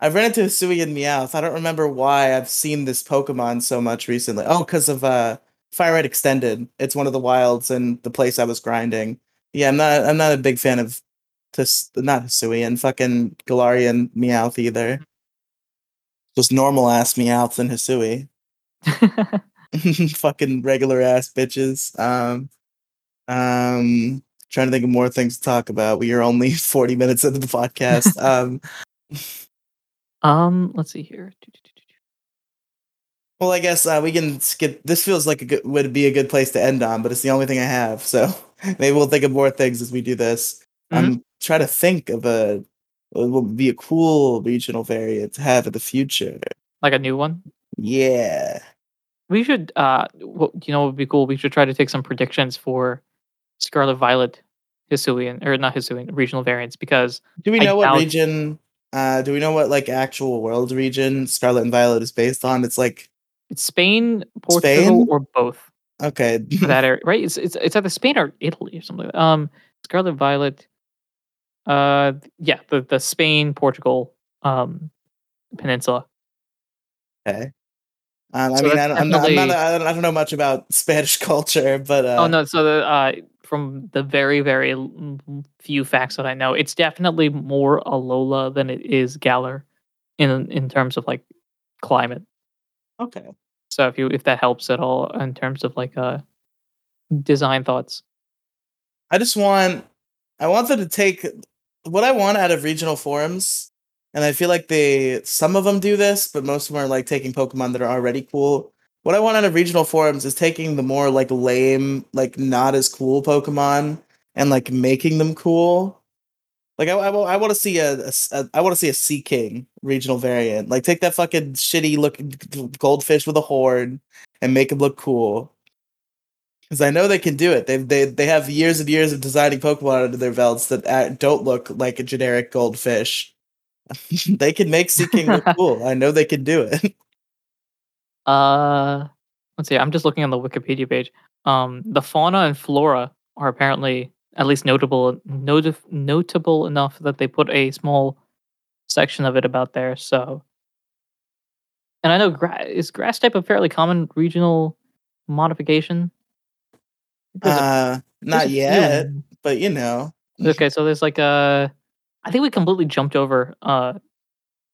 I've ran into Hisui and Meowth. I don't remember why I've seen this Pokemon so much recently. Oh, because of uh Fire Red Extended. It's one of the wilds and the place I was grinding. Yeah, I'm not I'm not a big fan of this not Hisui and fucking Galarian Meowth either. Just normal ass Meowth and Hisui. fucking regular ass bitches. Um um trying to think of more things to talk about. We are only 40 minutes into the podcast. um um, let's see here. Well, I guess uh, we can skip. This feels like a good would be a good place to end on, but it's the only thing I have. So maybe we'll think of more things as we do this. I'm trying to think of a what would be a cool regional variant to have in the future. Like a new one. Yeah, We should. Uh, you know, what would be cool. We should try to take some predictions for Scarlet Violet, Hisuian or not Hisuian regional variants because do we I know what doubt- region? Uh, do we know what like actual world region Scarlet and Violet is based on? It's like it's Spain, Portugal, Spain? or both. okay, that area, right? It's, it's it's either Spain or Italy or something. Like. Um, Scarlet Violet. Uh, yeah, the the Spain Portugal um peninsula. okay. Um, I So mean, I don't, I'm not, I'm not, I don't, I don't know much about Spanish culture, but uh, oh no, so the uh from the very very few facts that I know, it's definitely more Alola than it is Galar, in in terms of like climate. okay. So if you if that helps at all in terms of like uh design thoughts. I just want I want them to take what I want out of regional forums and I feel like they some of them do this, but most of them are like taking Pokemon that are already cool. What I want out of regional forums is taking the more like lame, like not as cool Pokemon and like making them cool. Like I, I, I want to see a, a, a I want to see a Sea King regional variant. Like take that fucking shitty looking goldfish with a horn and make him look cool. Because I know they can do it. They they they have years and years of designing Pokemon under their belts that don't look like a generic goldfish. they can make Sea King look cool. I know they can do it. Uh, let's see. I'm just looking on the Wikipedia page. Um, the fauna and flora are apparently at least notable not- notable enough that they put a small section of it about there. So, and I know gra- is grass type a fairly common regional modification? Uh, not yet, but you know. Okay, so there's like a. I think we completely jumped over uh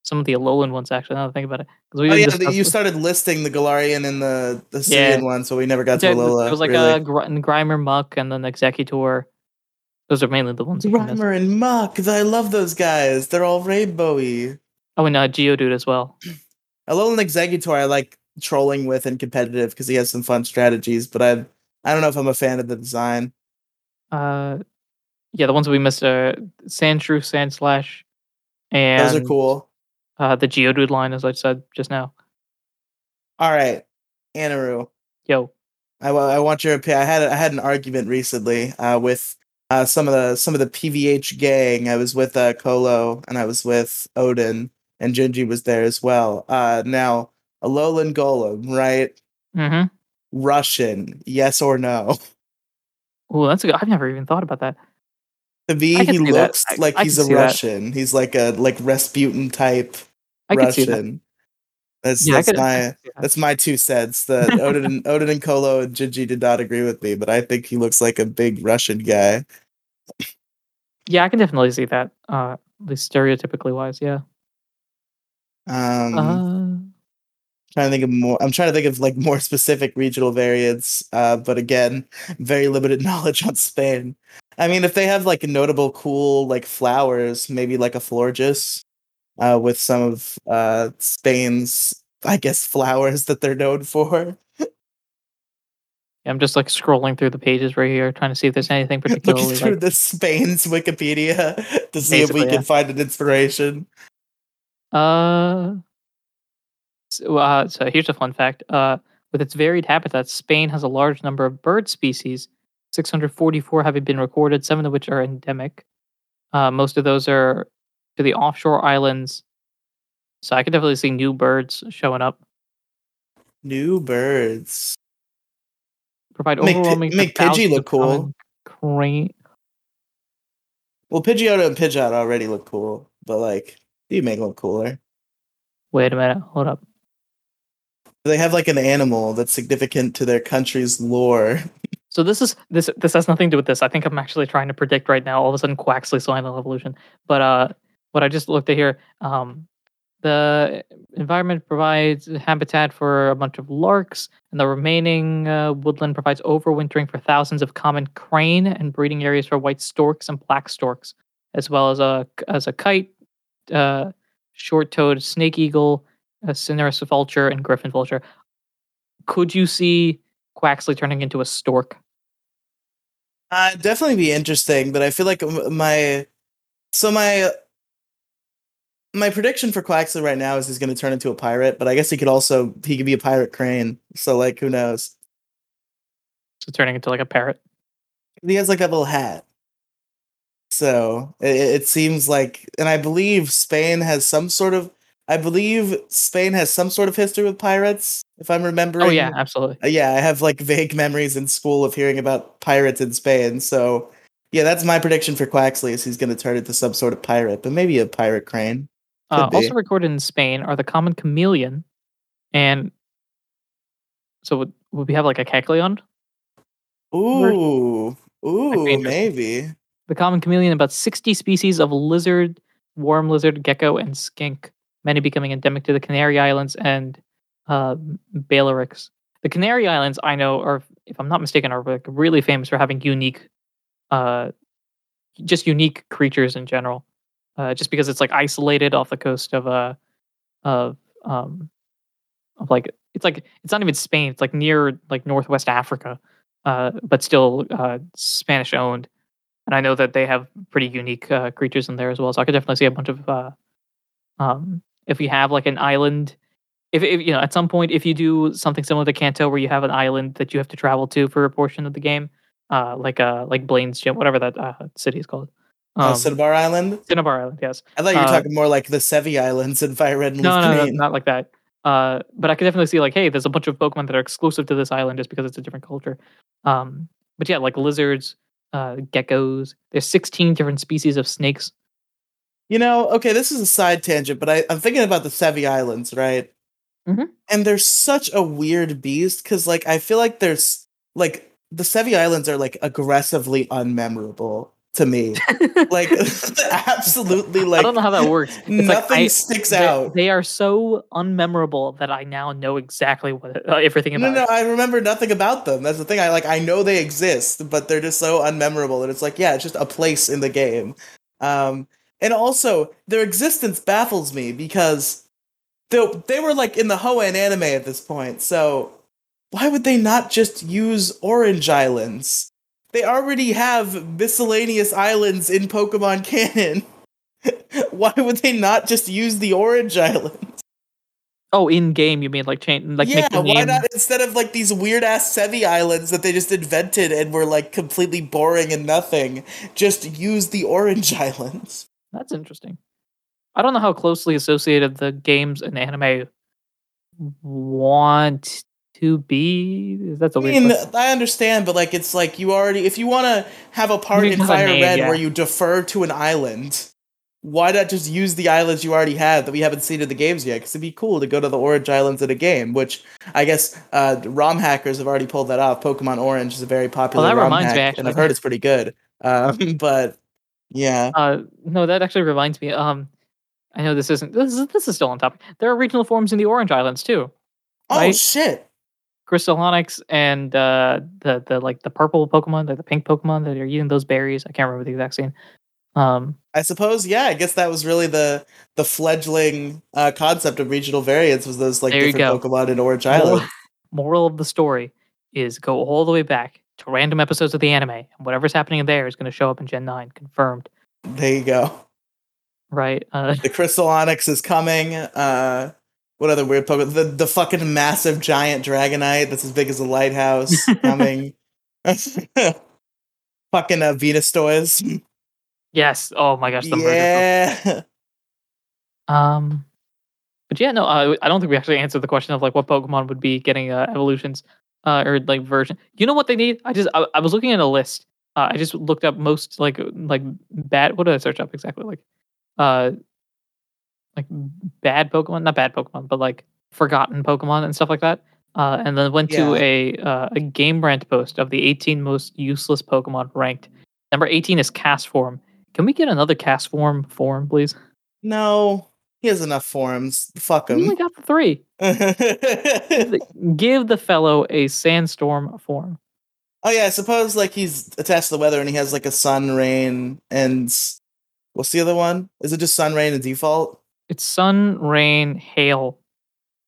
some of the Alolan ones actually. Now that I think about it, because we oh yeah, you started listing the Galarian and the the Hisuian yeah. one, so we never got to Alola. It was like really. a Gr- Grimer, Muk, and then Exeggutor. Those are mainly the ones. Grimer and Muk, I love those guys. They're all rainbowy. Oh, and uh, Geodude as well. Alolan Exeggutor, I like trolling with and competitive because he has some fun strategies, but I I don't know if I'm a fan of the design. Uh, yeah, the ones that we missed are Sandshrew, Sandslash, and those are cool. Uh, the Geodude line, as I said just now. All right, Anaru. Yo, I, I want your opinion. I had I had an argument recently uh, with uh, some of the some of the PVH gang. I was with uh, Colo and I was with Odin, and Gingy was there as well. Uh, now, Alolan Golem, right? Mm-hmm. Russian, yes or no? Oh, that's a good. I've never even thought about that. To me, he looks I, like I he's a Russian. That. He's like a like Rasputin type I Russian. That's yeah, that's could, my that. that's my two cents. That Odin and Odin and Colo and Gingy did not agree with me, but I think he looks like a big Russian guy. Yeah, I can definitely see that. Uh, at least stereotypically wise, yeah. Um, uh, trying to think of more. I'm trying to think of like more specific regional variants, uh, but again, very limited knowledge on Spain. I mean, if they have like notable, cool like flowers, maybe like a Florges, uh, with some of uh, Spain's, I guess, flowers that they're known for. I'm just like scrolling through the pages right here, trying to see if there's anything particularly. Looking through like... the Spain's Wikipedia to see if we yeah. can find an inspiration. Uh, so, uh, so here's a fun fact. Uh, with its varied habitats, Spain has a large number of bird species 644 having been recorded, seven of which are endemic. Uh, most of those are to the offshore islands. So I could definitely see new birds showing up. New birds. Provide overwhelming. Make, make Pidgey look cool. Crane. Well, Pidgeotto and Pidgeot already look cool, but like, you make them look cooler. Wait a minute. Hold up. They have like an animal that's significant to their country's lore. So this is this this has nothing to do with this. I think I'm actually trying to predict right now. All of a sudden, Quaxly's final evolution. But uh, what I just looked at here, um, the environment provides habitat for a bunch of larks, and the remaining uh, woodland provides overwintering for thousands of common crane and breeding areas for white storks and black storks, as well as a as a kite, uh, short-toed snake eagle, a cinereous vulture, and Griffin vulture. Could you see Quaxly turning into a stork? Uh, definitely be interesting, but I feel like my so my my prediction for Quaxly right now is he's going to turn into a pirate, but I guess he could also he could be a pirate crane. So like, who knows? So turning into like a parrot. He has like a little hat. So it, it seems like, and I believe Spain has some sort of I believe Spain has some sort of history with pirates, if I'm remembering. Oh yeah, absolutely. Uh, yeah, I have like vague memories in school of hearing about pirates in Spain. So yeah, that's my prediction for Quaxly is he's going to turn into some sort of pirate, but maybe a pirate crane. Uh, also recorded in Spain are the common chameleon, and so would, would we have like a Kecleon? Ooh, ooh, maybe. The common chameleon, about 60 species of lizard, worm lizard, gecko, and skink many becoming endemic to the Canary Islands and uh, Balearics. The Canary Islands, I know, are, if I'm not mistaken, are like really famous for having unique, uh, just unique creatures in general. uh, just because it's like isolated off the coast of uh of um of like it's like it's not even Spain. It's like near like Northwest Africa, uh, but still uh, Spanish owned. And I know that they have pretty unique uh, creatures in there as well. So I could definitely see a bunch of uh, um, if we have like an island. If, if you know at some point if you do something similar to Kanto where you have an island that you have to travel to for a portion of the game, uh, like uh like Blaine's Gym, whatever that uh, city is called. uh, Cinnabar Island. Cinnabar Island, yes. I thought you were Uh, talking more like the Sevii Islands in Fire Red and No, Leaf no, no, not like that. Uh, but I could definitely see like, hey, there's a bunch of Pokemon that are exclusive to this island just because it's a different culture. Um, but yeah, like lizards, uh, geckos. There's 16 different species of snakes. You know, okay, this is a side tangent, but I, I'm thinking about the Sevii Islands, right? Mhm. And they're such a weird beast because, like, I feel like there's like the Sevii Islands are like aggressively unmemorable to me. like, absolutely, like I don't know how that works. It's like nothing I- sticks they, out. they are so unmemorable that I now know exactly what uh, everything No, about. no, it. I remember nothing about them. That's the thing. I like. I know they exist, but they're just so unmemorable that it's like, yeah, it's just a place in the game. Um, and also their existence baffles me because they they were like in the Hoenn anime at this point. So why would they not just use Orange Islands? They already have miscellaneous islands in Pokemon canon. why would they not just use the Orange Islands? Oh, in game, you mean like change, like yeah, make the why name? not instead of like these weird ass Sevii islands that they just invented and were like completely boring and nothing, just use the Orange Islands. That's interesting. I don't know how closely associated the games and anime want to be. That's a I weird. mean, question. I understand, but like it's like you already if you want to have a part in Fire name, Red yeah. where you defer to an island, why not just use the islands you already have that we haven't seen in the games yet? Because it'd be cool to go to the Orange Islands in a game, which I guess uh, ROM hackers have already pulled that off. Pokemon Orange is a very popular that ROM reminds me, hack, and I've heard it's pretty good. Um, but yeah. Uh, no, that actually reminds me. Um, I know this isn't. This is this is still on topic. There are regional forms in the Orange Islands too. Oh right? shit! Crystal Onyx and uh, the the like the purple Pokemon, like the pink Pokemon that are eating those berries. I can't remember the exact scene. Um, I suppose, yeah. I guess that was really the the fledgling uh, concept of regional variants was those like different. Pokemon in Orange moral, Island. moral of the story is go all the way back to random episodes of the anime, and whatever's happening in there is going to show up in Gen Nine, confirmed. There you go. Right? Uh, The Crystal Onyx is coming. Uh, what other weird Pokemon? The the fucking massive giant Dragonite that's as big as a lighthouse coming. fucking uh, Venustoise. yes. Oh my gosh, the yeah. Um, but yeah, no, uh, I don't think we actually answered the question of like what Pokemon would be getting uh, evolutions uh, or like version. You know what they need? I just I, I was looking at a list. Uh, I just looked up most like like bad. What did I search up exactly? Like, uh, like bad Pokemon, not bad Pokemon, but like forgotten Pokemon and stuff like that. Uh, and then went to a uh, a game rant post of the 18 most useless Pokemon ranked. Number 18 is Castform. Can we get another Castform form, please? No, he has enough forms. Fuck him. We only got the three. give the fellow a sandstorm form. Oh yeah, I suppose like he's attached to the weather and he has like a sun, rain, and what's the other one? Is it just sun, rain, and default? It's sun, rain, hail.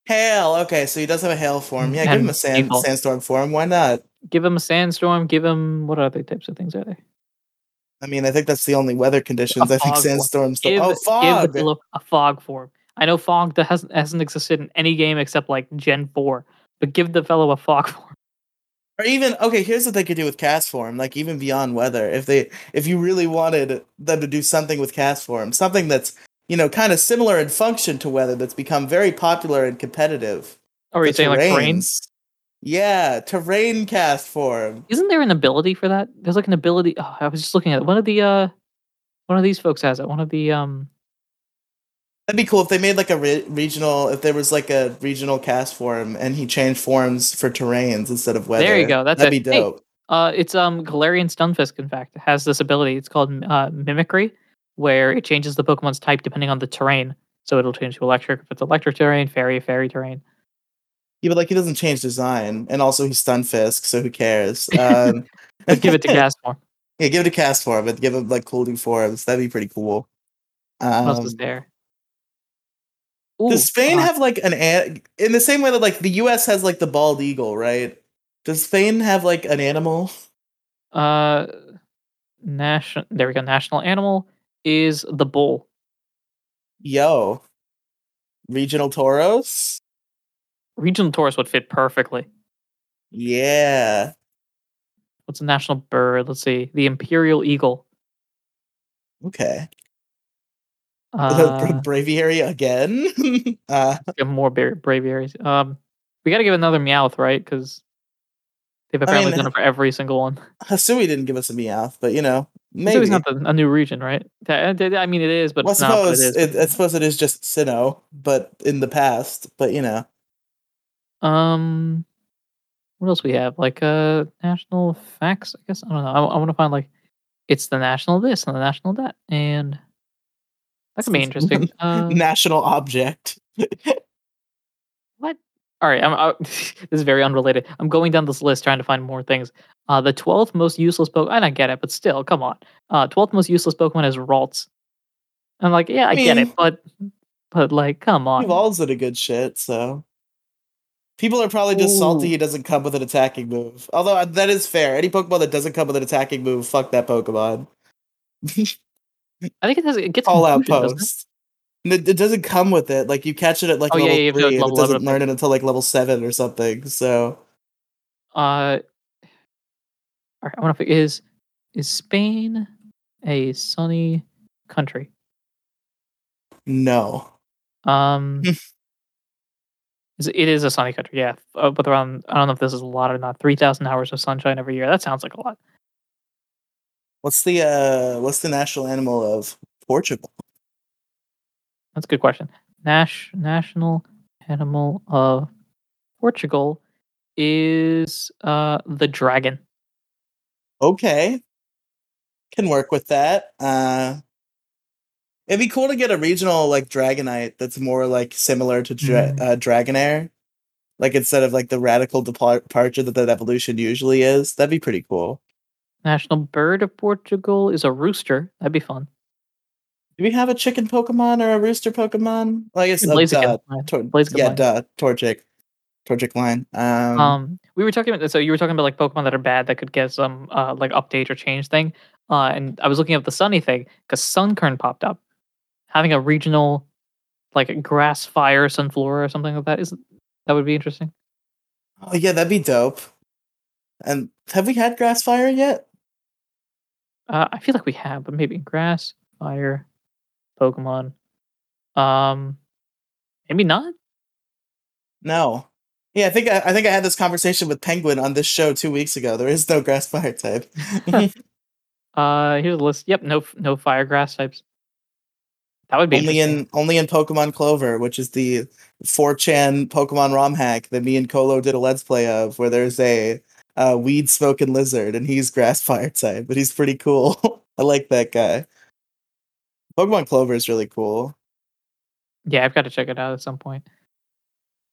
Hail. Okay, so he does have a hail form. Yeah, give him a sand, default. sandstorm form. Why not? Give him a sandstorm. Give him what other types of things are there? I mean, I think that's the only weather conditions. I think sandstorms. Give, oh, fog. the fellow a fog form. I know fog that hasn't hasn't existed in any game except like Gen four, but give the fellow a fog form. Or even okay, here's what they could do with Castform. Like even beyond weather, if they if you really wanted them to do something with Castform, something that's you know kind of similar in function to weather, that's become very popular and competitive. Or are you saying like terrain? terrains. Yeah, terrain Castform. Isn't there an ability for that? There's like an ability. Oh, I was just looking at it. one of the uh, one of these folks has it. One of the um, That'd be cool if they made like a re- regional. If there was like a regional Castform and he changed forms for terrains instead of weather. There you go, that's that'd it. be Hey, dope. Uh, it's um Galarian Stunfisk. In fact, has this ability. It's called uh, Mimicry, where it changes the Pokemon's type depending on the terrain. So it'll change to electric if it's electric terrain, fairy, fairy terrain. Yeah, but like he doesn't change design, and also he's Stunfisk, so who cares? Um, give it to Castform. yeah, give it to Castform, but give him like cool new forms. That'd be pretty cool. What else is Um, there? does Spain have like an an- in the same way that like the U.S. has like the bald eagle, right? Does Spain have like an animal? Uh, national. There we go. National animal is the bull. Yo, regional toros. Regional Tauros would fit perfectly. Yeah. What's a national bird? Let's see. The imperial eagle. Okay. Uh, Braviary again. uh, more bar- braviaries. Um, we got to give another Meowth, right? Because they've apparently mean, done it for every single one. Hisui didn't give us a Meowth, but you know, Maybe. It's not the, a new region, right? Th- I mean, it is, but well, I it's not. But it suppose it, I suppose it is just Sinnoh, but in the past. But you know, Um, what else we have? Like uh, national facts. I guess I don't know. I, I want to find like it's the national this and the national that, and that could be interesting. Uh, national object. what? All right. I'm. I, this is very unrelated. I'm going down this list trying to find more things. Uh, the twelfth most useless Pokemon. I don't get it, but still, come on. Uh, twelfth most useless Pokemon is Ralts. I'm like, yeah, I, get mean- it, but but like, come on. Evolves into good shit, so people are probably just salty he doesn't come with an attacking move. Although uh, that is fair. Any Pokemon that doesn't come with an attacking move, fuck that Pokemon. I think it has. It gets All out it? post. It, it doesn't come with it. Like you catch it at like Oh, level yeah, to three, and level it doesn't learn it until like level seven or something. So Uh, all right, I want to. Is is Spain a sunny country? no. Um, it is a sunny country, yeah. Uh, but around, I don't know if this is a lot or not. Three thousand hours of sunshine every year. That sounds like a lot. What's the uh what's the national animal of Portugal? That's a good question. Nash national animal of Portugal is uh the dragon. Okay. Can work with that. Uh It'd be cool to get a regional like Dragonite that's more like similar to Dra- Mm. uh, Dragonair. Like instead of like the radical depar- departure that that evolution usually is. That'd be pretty cool. National bird of Portugal is a rooster. That'd be fun. Do we have a chicken Pokemon or a rooster Pokemon? Well, I guess uh, Blaziken. Tor- Blaziken yeah, line. duh, Torchic. Torchic line. Um, Um, we were talking about so you were talking about like Pokemon that are bad that could get some uh like update or change thing. Uh, and I was looking up the Sunny thing because Sunkern popped up, having a regional like grass fire Sunflora or something like that is that would be interesting. oh yeah, that'd be dope. And have we had grass fire yet? Uh, I feel like we have, but maybe grass fire Pokemon. Um, maybe not. No. Yeah, I think I, I think I had this conversation with Penguin on this show two weeks ago. There is no grass fire type. Uh, here's a list. Yep, no no fire grass types. That would be only in only in Pokemon Clover, which is the 4chan Pokemon ROM hack that me and Kolo did a let's play of, where there's a uh, weed smoking lizard and he's grass fire type, but he's pretty cool. I like that guy. Pokemon Clover is really cool. Yeah, I've got to check it out at some point.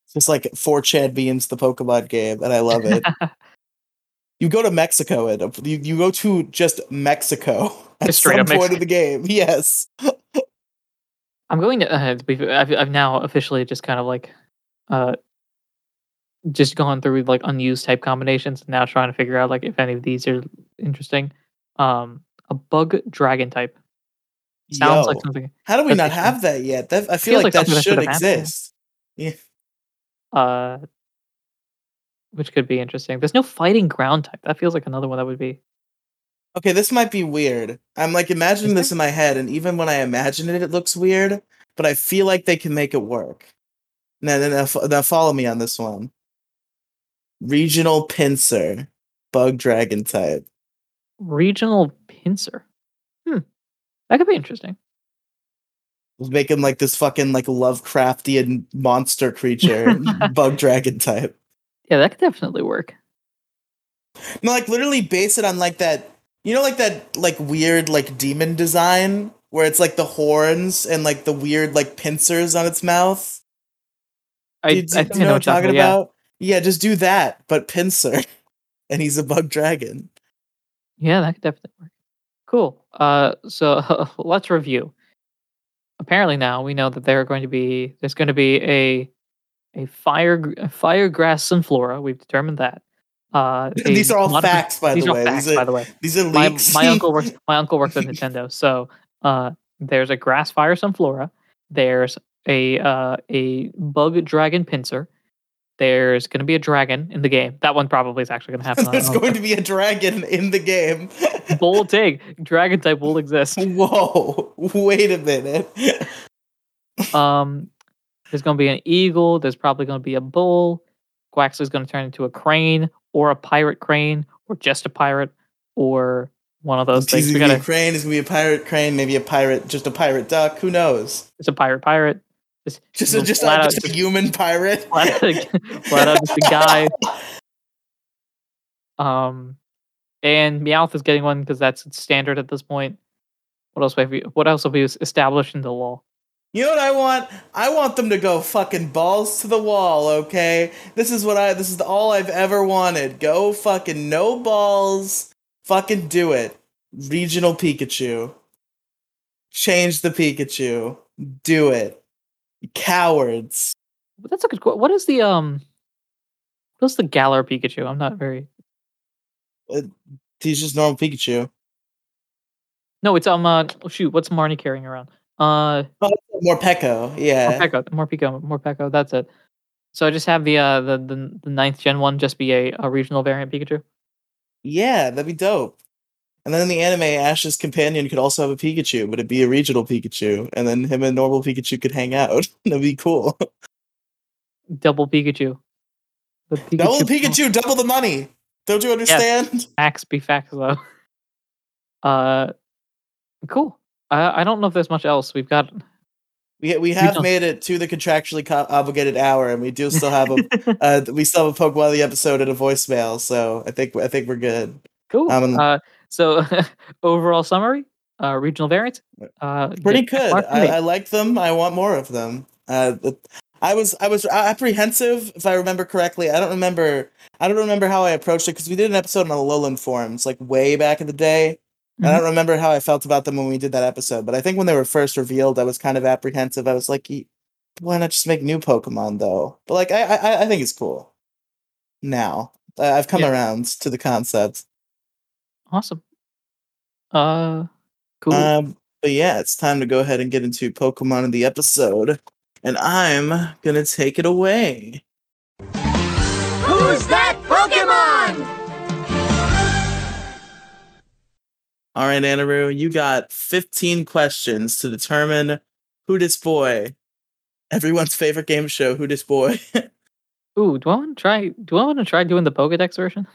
It's just like 4chan memes the Pokemon game, and I love it. you go to Mexico and you, you go to just Mexico at Just straight some point Mexico. of the game. Yes. I'm going to. Uh, I've, I've now officially just kind of like, uh, just gone through like unused type combinations. And now trying to figure out like if any of these are interesting. Um, a bug dragon type sounds like something. how do we not have that yet? That I feel like, like that should happened. exist. Yeah. Uh, which could be interesting. There's no fighting ground type. That feels like another one that would be. Okay, this might be weird. I'm like imagining this in my head, and even when I imagine it, it looks weird. But I feel like they can make it work. Now, now, now follow me on this one. Regional Pinsir, bug dragon type. Regional Pinsir. Hmm. That could be interesting. Make him like this fucking like Lovecraftian monster creature, bug dragon type. Yeah, that could definitely work. No, like literally base it on like that. You know, like that like weird like demon design where it's like the horns and like the weird like pincers on its mouth. I, Do do- I think you I know know what I'm talking about? Yeah, just do that, but Pinsir, and he's a bug dragon. Yeah, that could definitely work. Cool. Uh, so let's review. apparently now we know that there are going to be there's going to be a a fire a fire grass sunflora. We've determined that. Uh, These are all of- facts, by the way. facts, These are, by the way. these are My, leaks. my uncle works. My uncle works at Nintendo, so uh, there's a grass fire sunflora. There's a uh, a bug dragon Pinsir. There's going to be a dragon in the game. That one probably is actually going to happen. There's going to be a dragon in the game. bold take. Dragon type will exist. Whoa! Wait a minute. Um, there's going to be an eagle. There's probably going to be a bull. Quaxly's going to turn into a crane or a pirate crane or just a pirate or one of those He's things. We gonna be a crane. He's gonna be a pirate crane. Maybe a pirate, just a pirate duck. Who knows? It's a pirate pirate. Just Just a, just, a, out- just a human pirate. flat out, flat out just a guy. Um, and Meowth is getting one because that's standard at this point. What else? Have we, what else will be established in the law? You know what I want? I want them to go fucking balls to the wall, okay? This is what I this is all I've ever wanted. Go fucking no balls. Fucking do it. Regional Pikachu. Change the Pikachu. Do it. Cowards. That's a good. What is the um? What's the Galar Pikachu? I'm not very. He's just normal Pikachu. No, it's um. Uh, oh, shoot, what's Marnie carrying around? Uh, Morpeko, yeah. Morpeko, more Morpeko, Morpeko, Morpeko. That's it. So I just have the uh the the, the ninth gen one just be a, a regional variant Pikachu. Yeah, that'd be dope. And then in the anime, Ash's companion could also have a Pikachu, but it'd be a regional Pikachu, and then him and normal Pikachu could hang out. that'd be cool. Double Pikachu. The Pikachu Double Pikachu, double the money. Don't you understand? Max be facts though. Uh, cool. I I don't know if there's much else. We've got. We we have don't- made it to the contractually co- obligated hour, and we do still have a uh, we still have a Pokemon the episode and a voicemail. So I think I think we're good. cool. um, uh, so overall summary. Uh, regional variants. Uh, Pretty good. I. I like them. I want more of them. Uh, I was I was apprehensive if I remember correctly. I don't remember I don't remember how I approached it because we did an episode on the Alolan forums like way back in the day. And I don't remember how I felt about them when we did that episode, but I think when they were first revealed, I was kind of apprehensive. I was like, "E- "Why not just make new Pokemon, though?" But like, I I, I think it's cool. Now I- I've come Yeah. around to the concept. Awesome. Uh, cool. Um, but yeah, it's time to go ahead and get into Pokemon in the episode, and I'm gonna take it away. Who's that Pokemon? All right, Anaru, you got 15 questions to determine who this boy, everyone's favorite game show, who this boy. Ooh, do I want to try? Do I want to try doing the Pokedex version?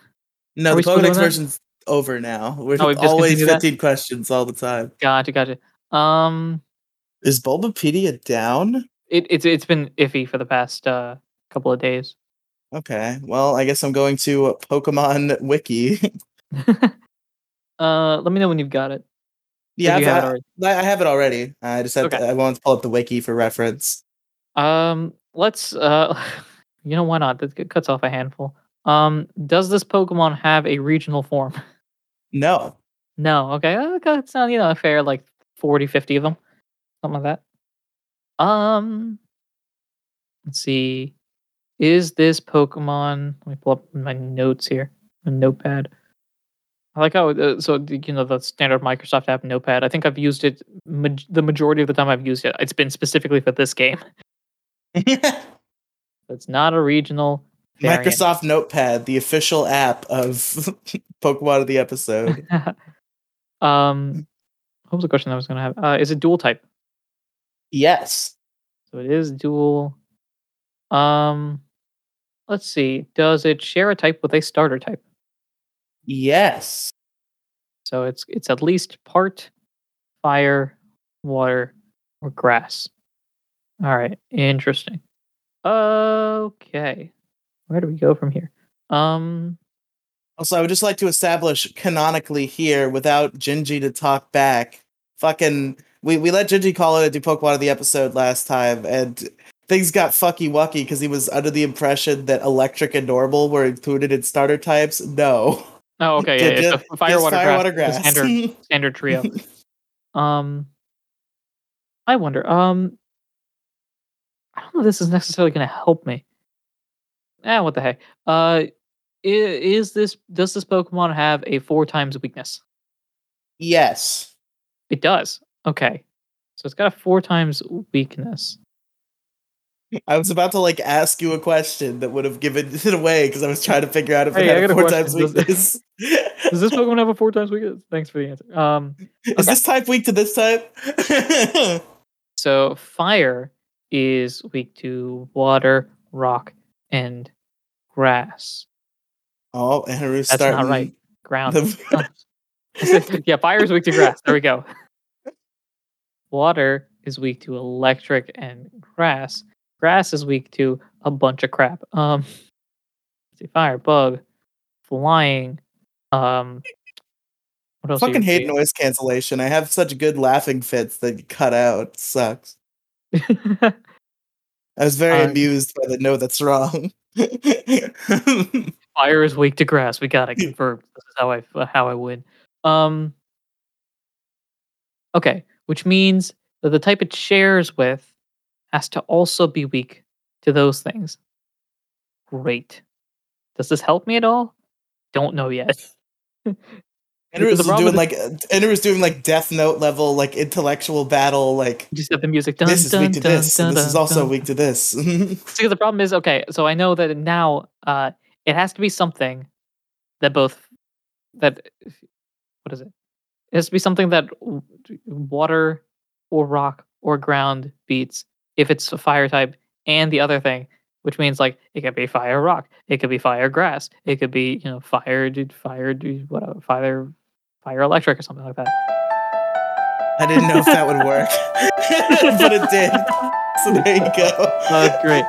no, Are the we still Pokedex version's over now. We're Oh, always discontinued that? 15 questions all the time. Gotcha, gotcha. Um, Is Bulbapedia down? it, it's it's been iffy for the past uh couple of days. Okay, well, I guess I'm going to Pokemon Wiki. uh, let me know when you've got it. yeah, I've- have it I, have it already. I just had to, I wanted to pull up the wiki for reference. Um, let's uh, you know why not? That cuts off a handful. Um, does this Pokemon have a regional form? No, No. Okay, uh, okay, it's not you know a fair like 40, 50 of them, something like that. Um, let's see. Is this Pokemon? Let me pull up my notes here. my notepad. I like how uh, so you know the standard Microsoft app Notepad. I think I've used it maj- the majority of the time I've used it. It's been specifically for this game. It's not a regional. Variant. Microsoft Notepad, the official app of Pokemon of the episode. um, what was the question I was going to have? Uh, is it dual type? yes. So it is dual. Um, let's see. Does it share a type with a starter type? Yes. So it's it's at least part fire, water, or grass. All right, interesting. Okay, where do we go from here? Um, Also, I would just like to establish canonically here, without Gingy to talk back. Fucking, we, we let Gingy call it a do Pokemon of the episode last time, and things got fucky wucky because he was under the impression that electric and normal were included in starter types. No. oh, okay, yeah, Ju- it's a fire, water, fire, grass, water, grass. standard standard trio. Um, I wonder. Um, I don't know. If this is necessarily going to help me. Eh, what the heck? Uh, is this does this Pokemon have a four times weakness? Yes. It does. Okay, so it's got a four times weakness. I was about to like ask you a question that would have given it away because I was trying to figure out if Hey, it had got a a four times weakness. Does this Pokemon have a four times weakness? Thanks for the answer. Um, Is this type weak to this type? so fire is weak to water, rock, and grass. oh, and Haru's That's starting. not right. Ground. the- yeah, fire is weak to grass. There we go. Water is weak to electric and grass. Grass is weak to a bunch of crap. Um, let's see, fire, bug, flying. Um, what else? fucking hate noise cancellation. I have such good laughing fits that cut out. It sucks. I was very Um, amused by the no that's wrong. fire is weak to grass. We gotta confirm. This is how I how I win. Um. Okay, which means that the type it shares with has to also be weak to those things. Great. Does this help me at all? Don't know yet. Andrew was doing is- like Andrew was doing like Death Note level like intellectual battle. Like Just have the music. Dun, this is dun, weak to dun, this, dun, and this is also dun. weak to this. See, the problem is okay. So I know that now uh, it has to be something that both that what is it? It has to be something that water or rock or ground beats if it's a fire type, and the other thing, which means like it could be fire rock, it could be fire grass, it could be you know fire dude, fire dude, whatever, fire fire electric or something like that. I didn't know if that would work, but it did. So there you go. Oh, that's great.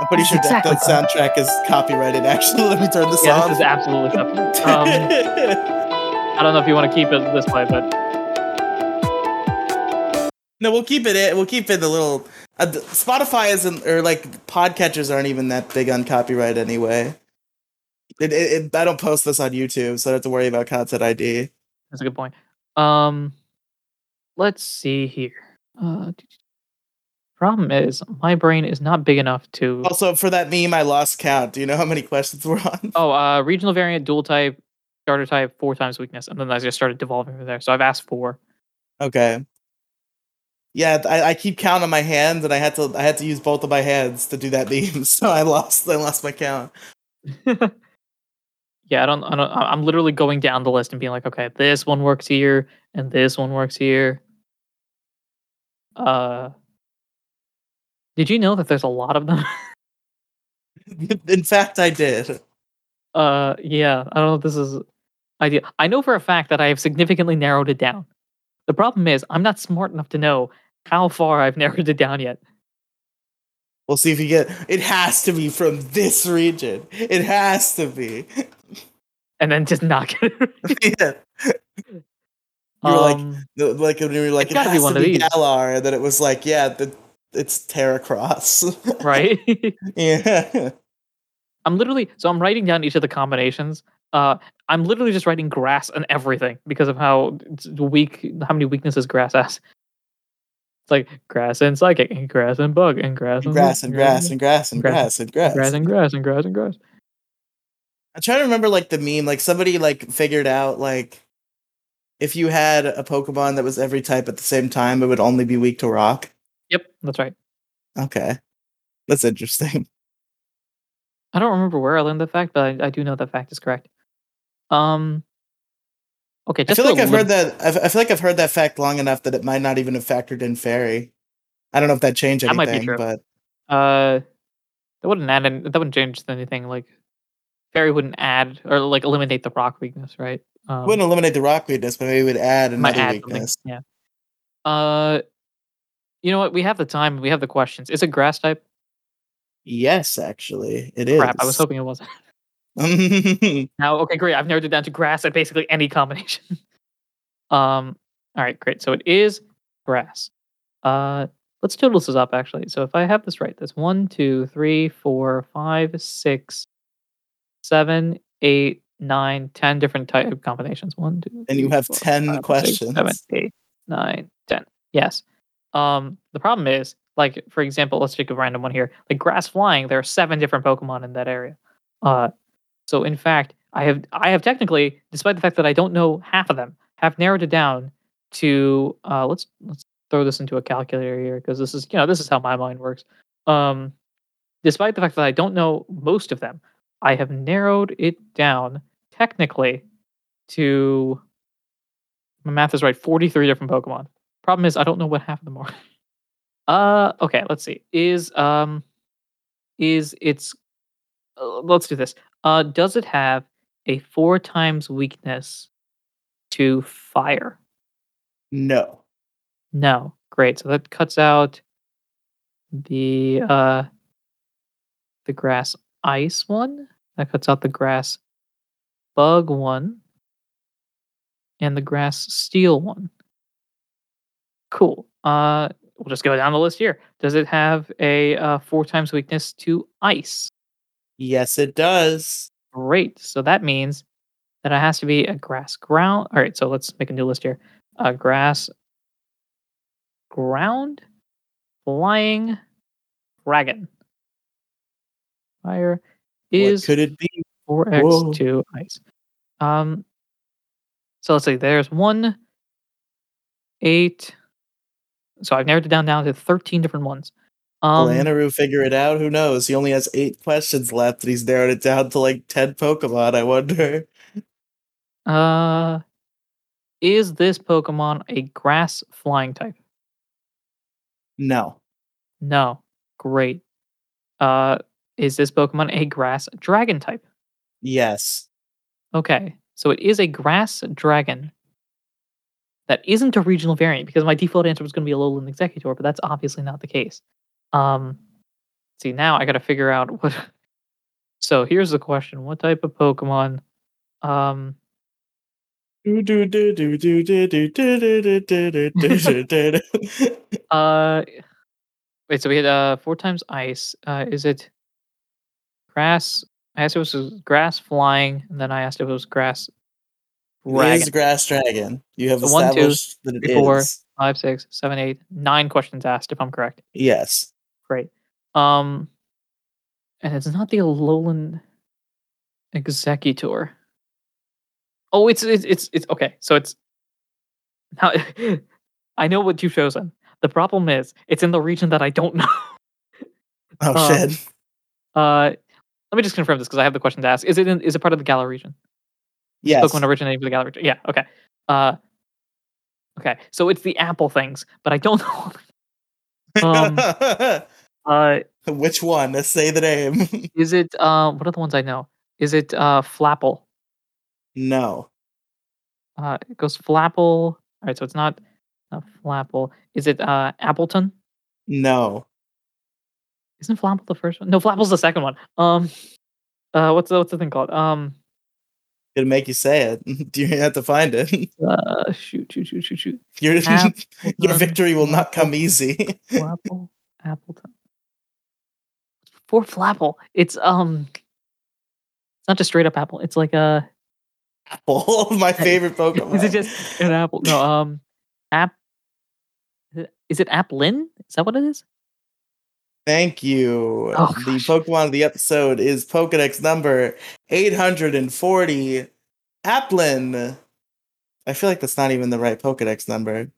I'm pretty sure That's that exactly that soundtrack is copyrighted. Actually, let me turn this Yeah, off. this is absolutely copyrighted. Um, I don't know if you want to keep it this way, but no, we'll keep it. We'll keep it the little. Uh, Spotify isn't, or like podcatchers aren't even that big on copyright anyway. It, it, it, I don't post this on YouTube, so I don't have to worry about content ID. That's a good point. Um, let's see here. Uh, problem is, my brain is not big enough to. Also, for that meme, I lost count. Do you know how many questions we're on? Oh, uh, regional variant, dual type, starter type, four times weakness, and then I just started devolving from there. So I've asked four. Okay. Yeah, I, I keep count on my hands, and I had to I had to use both of my hands to do that meme, so I lost I lost my count. yeah, I don't, I don't. I'm literally going down the list and being like, okay, this one works here, and this one works here. Uh, did you know that there's a lot of them? In fact, I did. Uh, yeah, I don't know if this is ideal. I know for a fact that I have significantly narrowed it down. The problem is, I'm not smart enough to know how far I've narrowed it down yet. We'll see if you get. It has to be from this region. It has to be. And then just not get it. yeah. You were like, Um, the- like when you were like, It's it gotta be one to of be these. Galar, and then it was like, yeah, the, it's Terracross. right? yeah. I'm literally so I'm writing down each of the combinations. Uh, I'm literally just writing grass and everything because of how weak, how many weaknesses grass has. It's like grass and psychic, and grass and bug, and grass and grass and grass and grass and Grass grass and grass. grass and grass and grass and grass. I'm trying to remember like the meme. Like somebody like figured out like if you had a Pokemon that was every type at the same time, it would only be weak to rock. Yep, that's right. Okay, that's interesting. I don't remember where I learned the fact, but I, I do know that fact is correct. Um. Okay, I feel like I've lim- heard that. I've, I feel like I've heard that fact long enough that it might not even have factored in fairy. I don't know if that changed anything, That might be true. but Uh, that wouldn't add. Any, that wouldn't change anything. Like, fairy wouldn't add or like eliminate the rock weakness, right? Um, wouldn't eliminate the rock weakness, but maybe would add another add something, weakness. Yeah. Uh, you know what? We have the time. We have the questions. Is it grass type? Yes, actually, it is. Crap! I was hoping it wasn't. Now, okay, great. I've narrowed it down to grass at basically any combination. um, all right, great. So it is grass. Uh, let's total this up actually. So if I have this right, that's one, two, three, four, five, six, seven, eight, nine, ten different type combinations. One, two, And you three, have four, 10 questions. seven, eight, nine, ten. Yes. Um, the problem is, like, for example, let's take a random one here. Like grass flying, there are seven different Pokemon in that area. Uh, so in fact, I have I have technically, despite the fact that I don't know half of them, have narrowed it down to uh, let's let's throw this into a calculator here because this is you know this is how my mind works. Um, despite the fact that I don't know most of them, I have narrowed it down technically to my math is right 43 different Pokemon. Problem is I don't know what half of them are. Uh okay, let's see. Is um is it's uh, let's do this. Uh does it have a 4 times weakness to fire? No. No. Great. So that cuts out the uh the grass ice one. That cuts out the grass bug one. And the grass steel one. Cool. Uh we'll just go down the list here. Does it have a uh, four times weakness to ice? Yes, it does. Great. So that means that it has to be a grass ground. All right. So let's make a new list here. A grass ground flying dragon. Fire what is could it be? 4x Whoa. to ice. Um, so let's see. There's one, eight. So I've narrowed it down down to 13 different ones. Um, Will Anaru figure it out? Who knows? He only has eight questions left, and he's narrowed it down to like ten Pokemon. I wonder. uh, is this Pokemon a grass flying type? No. No. Great. Uh, is this Pokemon a grass dragon type? Yes. Okay. So it is a grass dragon that isn't a regional variant because my default answer was going to be a Alolan Exeggutor, but that's obviously not the case. Um, see, now I got to figure out what. so here's the question What type of Pokemon? Um, uh, wait, so we had uh, four times ice. Uh, is it grass? I asked if it was grass flying, and then I asked if it was grass. It Dragon. is Grass Dragon. You have So one, two, established that it three, is. Five, six, seven, eight, nine questions asked. If I'm correct. Yes. Great. Um, and it's not the Alolan Exeggutor. Oh, it's it's it's, it's okay. So it's now. I know what you've chosen. The problem is it's in the region that I don't know. Oh Um, shit. Uh, let me just confirm this because I have the question to ask. Is it in, is it part of the Galar region? Yes. Pokemon originating from the Galar region. Yeah. Okay. Uh, okay. So it's the apple things, but I don't know. um, uh, Which one? Let's say the name. is it uh, what are the ones I know? Is it uh, Flapple? no. Uh, it goes Flapple. All right, so it's not not Flapple. Is it uh Appletun? No. Isn't Flapple the first one? No, Flapple's the second one. Um, uh, what's the what's the thing called? Um, Gonna make you say it. You have to find it. uh, shoot, shoot, shoot, shoot, shoot. Your your victory will not come easy. Flapple, Appletun. For Flapple, it's um, it's not just straight up apple. It's like a. Apple, my favorite Pokemon. Is it just an apple? No, um, app. Is it Applin? Is that what it is? Thank you. Oh, the. Pokemon of the episode is Pokedex number 840. Applin. I feel like that's not even the right Pokedex number.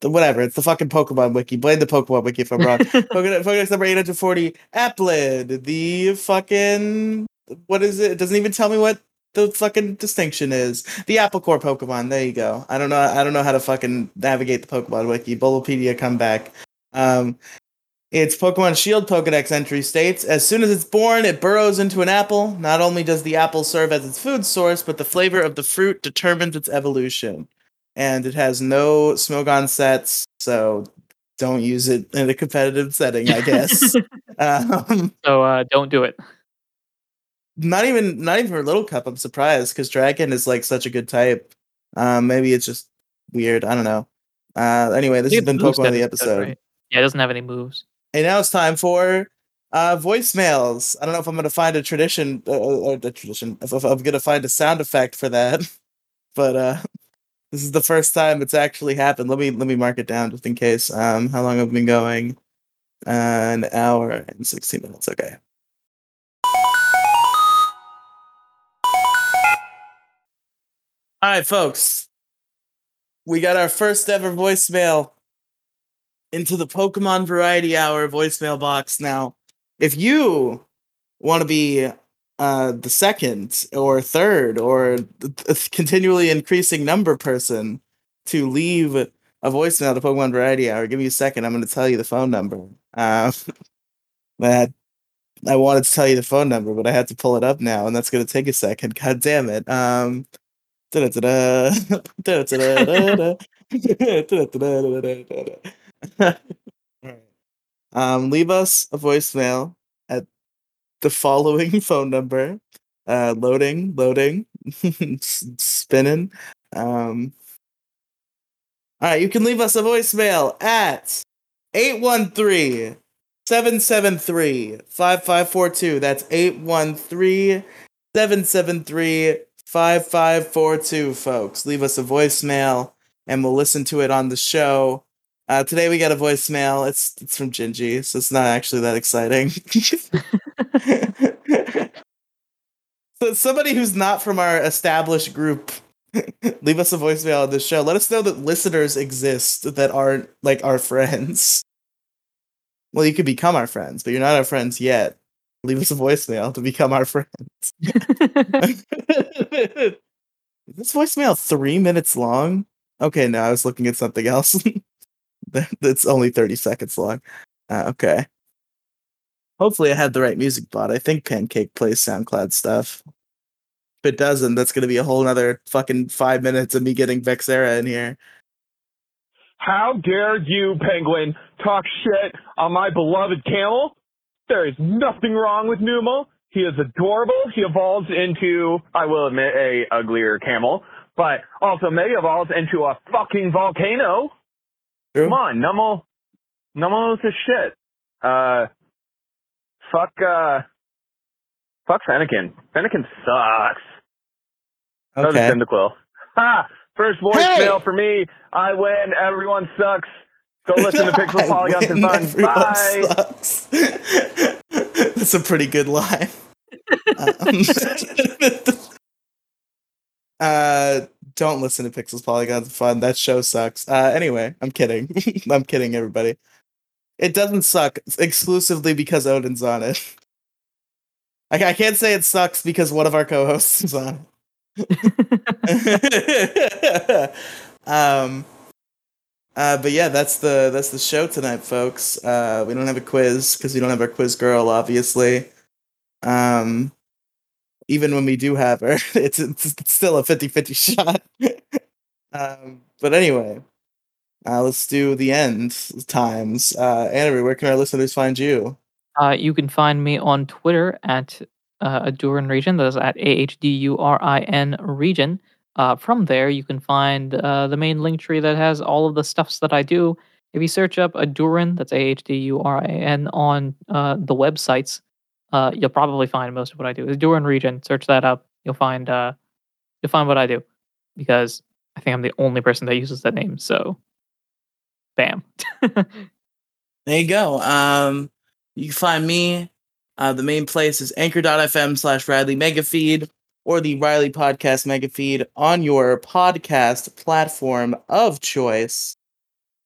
The, whatever, it's the fucking Pokemon Wiki. Blame the Pokemon Wiki if I'm wrong. Pokedex, Pokedex number 840. Applin. The fucking. What is it? It doesn't even tell me what the fucking distinction is. The Apple Core Pokemon. There you go. I don't know. I don't know how to fucking navigate the Pokemon Wiki. Bulbapedia, come back. Um, its Pokemon Shield Pokedex entry states As soon as it's born, it burrows into an apple. Not only does the apple serve as its food source, but the flavor of the fruit determines its evolution. And it has no Smogon sets, so don't use it in a competitive setting, I guess. um, so uh, don't do it. not even not even for Little Cup, I'm surprised because Dragon is like such a good type. Um, maybe it's just weird. I don't know. Uh, anyway, this has been Pokemon of the set is good, episode. right? Yeah, it doesn't have any moves. And now it's time for Uh, voicemails. I don't know if I'm gonna find a tradition uh, or the tradition. If, if I'm gonna find a sound effect for that, but uh, this is the first time it's actually happened. Let me let me mark it down just in case. Um, how long have we been going? Uh, an hour and sixteen minutes. Okay. All right, folks. We got our first ever voicemail into the Pokemon Variety Hour voicemail box. Now, if you want to be uh, the second or third or a continually increasing number person to leave a voicemail to Pokemon Variety Hour, give me a second. I'm going to tell you the phone number. Uh, that I wanted to tell you the phone number, but I had to pull it up now, and that's going to take a second. God damn it. Um, um, leave us a voicemail at the following phone number. Uh, loading, loading, spinning. Um, all right, you can leave us a voicemail at 813 773 5542. That's 813 773 5542, folks. Leave us a voicemail and we'll listen to it on the show. Uh, today we got a voicemail. It's it's from Gingy, so it's not actually that exciting. so somebody who's not from our established group, leave us a voicemail on the show. Let us know that listeners exist that aren't like our friends. Well, you could become our friends, but you're not our friends yet. Leave us a voicemail to become our friends. Is this voicemail three minutes long? Okay, no, I was looking at something else. That's only 30 seconds long. Uh, okay. Hopefully, I had the right music bot. I think Pancake plays SoundCloud stuff. If it doesn't, that's going to be a whole nother fucking five minutes of me getting Vexera in here. How dare you, Penguin, talk shit on my beloved camel? There is nothing wrong with Numel. He is adorable. He evolves into, I will admit, a uglier camel, but also mega evolves into a fucking volcano. True. Come on, Numel. Numel is a shit. Uh, fuck, uh, fuck Fennekin. Fennekin sucks. So Okay. Cyndaquil. Ha! First voicemail for me. I win. Everyone sucks. Go listen to Pixel Polygons and Fun. Bye. sucks. That's a pretty good line. Um, uh, don't listen to Pixels, Polygons, Fun. That show sucks. Uh, anyway, I'm kidding. I'm kidding, everybody. It doesn't suck exclusively because Odin's on it. I, I can't say it sucks because one of our co-hosts is on it. um, uh, but yeah, that's the that's the show tonight, folks. Uh, we don't have a quiz because we don't have our quiz girl, obviously. Um, even when we do have her, it's, it's still a 50-50 shot. um, but anyway, uh, let's do the end times. Uh, Anna, where can our listeners find you? Uh, you can find me on Twitter at uh, Ahdurin Region. That is at A H D U R I N Region. Uh, from there, you can find uh, the main link tree that has all of the stuffs that I do. If you search up Ahdurin, that's A H D U R I N, on uh, the websites, uh, you'll probably find most of what I do. is Ahdurin Region. Search that up. You'll find uh, you'll find what I do because I think I'm the only person that uses that name. So, bam. There you go. Um, you can find me. Uh, the main place is anchor.fm slash Radley Megafeed or the Riley Podcast Megafeed on your podcast platform of choice.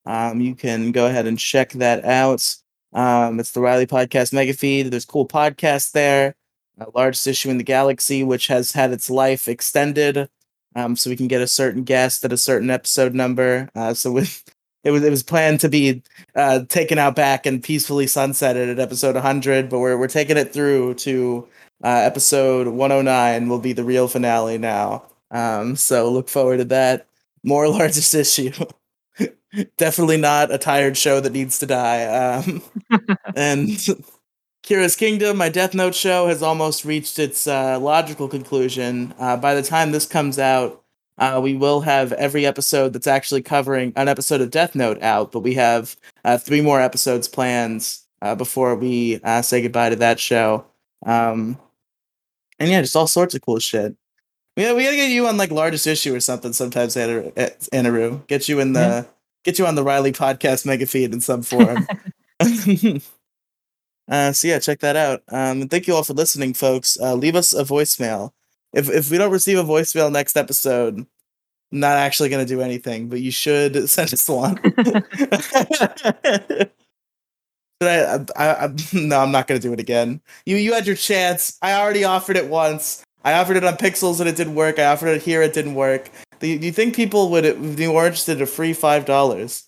Um, you can go ahead and check that out. Um, it's the Riley Podcast Megafeed. There's cool podcasts there. A largest issue in the galaxy, which has had its life extended. Um, so we can get a certain guest at a certain episode number. Uh, so with it was it was planned to be uh, taken out back and peacefully sunsetted at episode 100, but we're we're taking it through to uh, episode 109. Will be the real finale now. Um, so look forward to that. More largest issue. Definitely not a tired show that needs to die. Um, and Kira's Kingdom, my Death Note show, has almost reached its uh, logical conclusion. Uh, by the time this comes out, uh, we will have every episode that's actually covering an episode of Death Note out, but we have uh, three more episodes planned uh, before we uh, say goodbye to that show. Um, and yeah, just all sorts of cool shit. We, we gotta get you on like largest issue or something sometimes, Anaru. Anaru. Get you in the Yeah. Get you on the Riley podcast mega feed in some form. uh, so yeah, check that out. Um, and thank you all for listening, folks. Uh, leave us a voicemail. If if we don't receive a voicemail next episode, I'm not actually gonna do anything, but you should send us one. But I, I, I, no, I'm not gonna do it again. You, you had your chance. I already offered it once. I offered it on Pixels and it didn't work. I offered it here, it didn't work. Do you, think people would be more interested in a free five dollars?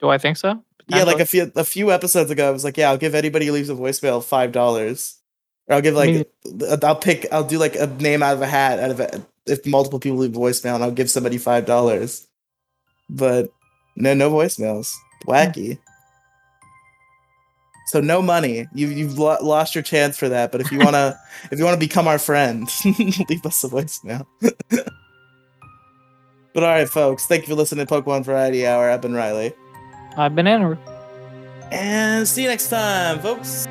Do I think so? Yeah, like a few a few episodes ago, I was like, yeah, I'll give anybody who leaves a voicemail five dollars, or I'll give like, I'll pick, I'll do like a name out of a hat out of a, if multiple people leave voicemail, and I'll give somebody five dollars. But no, no voicemails. Wacky. So no money. You you've lo- lost your chance for that. But if you wanna if you wanna become our friend, leave us a voicemail. But all right, folks, thank you for listening to Pokemon Variety Hour. I've been Riley. I've been Andrew. And see you next time, folks.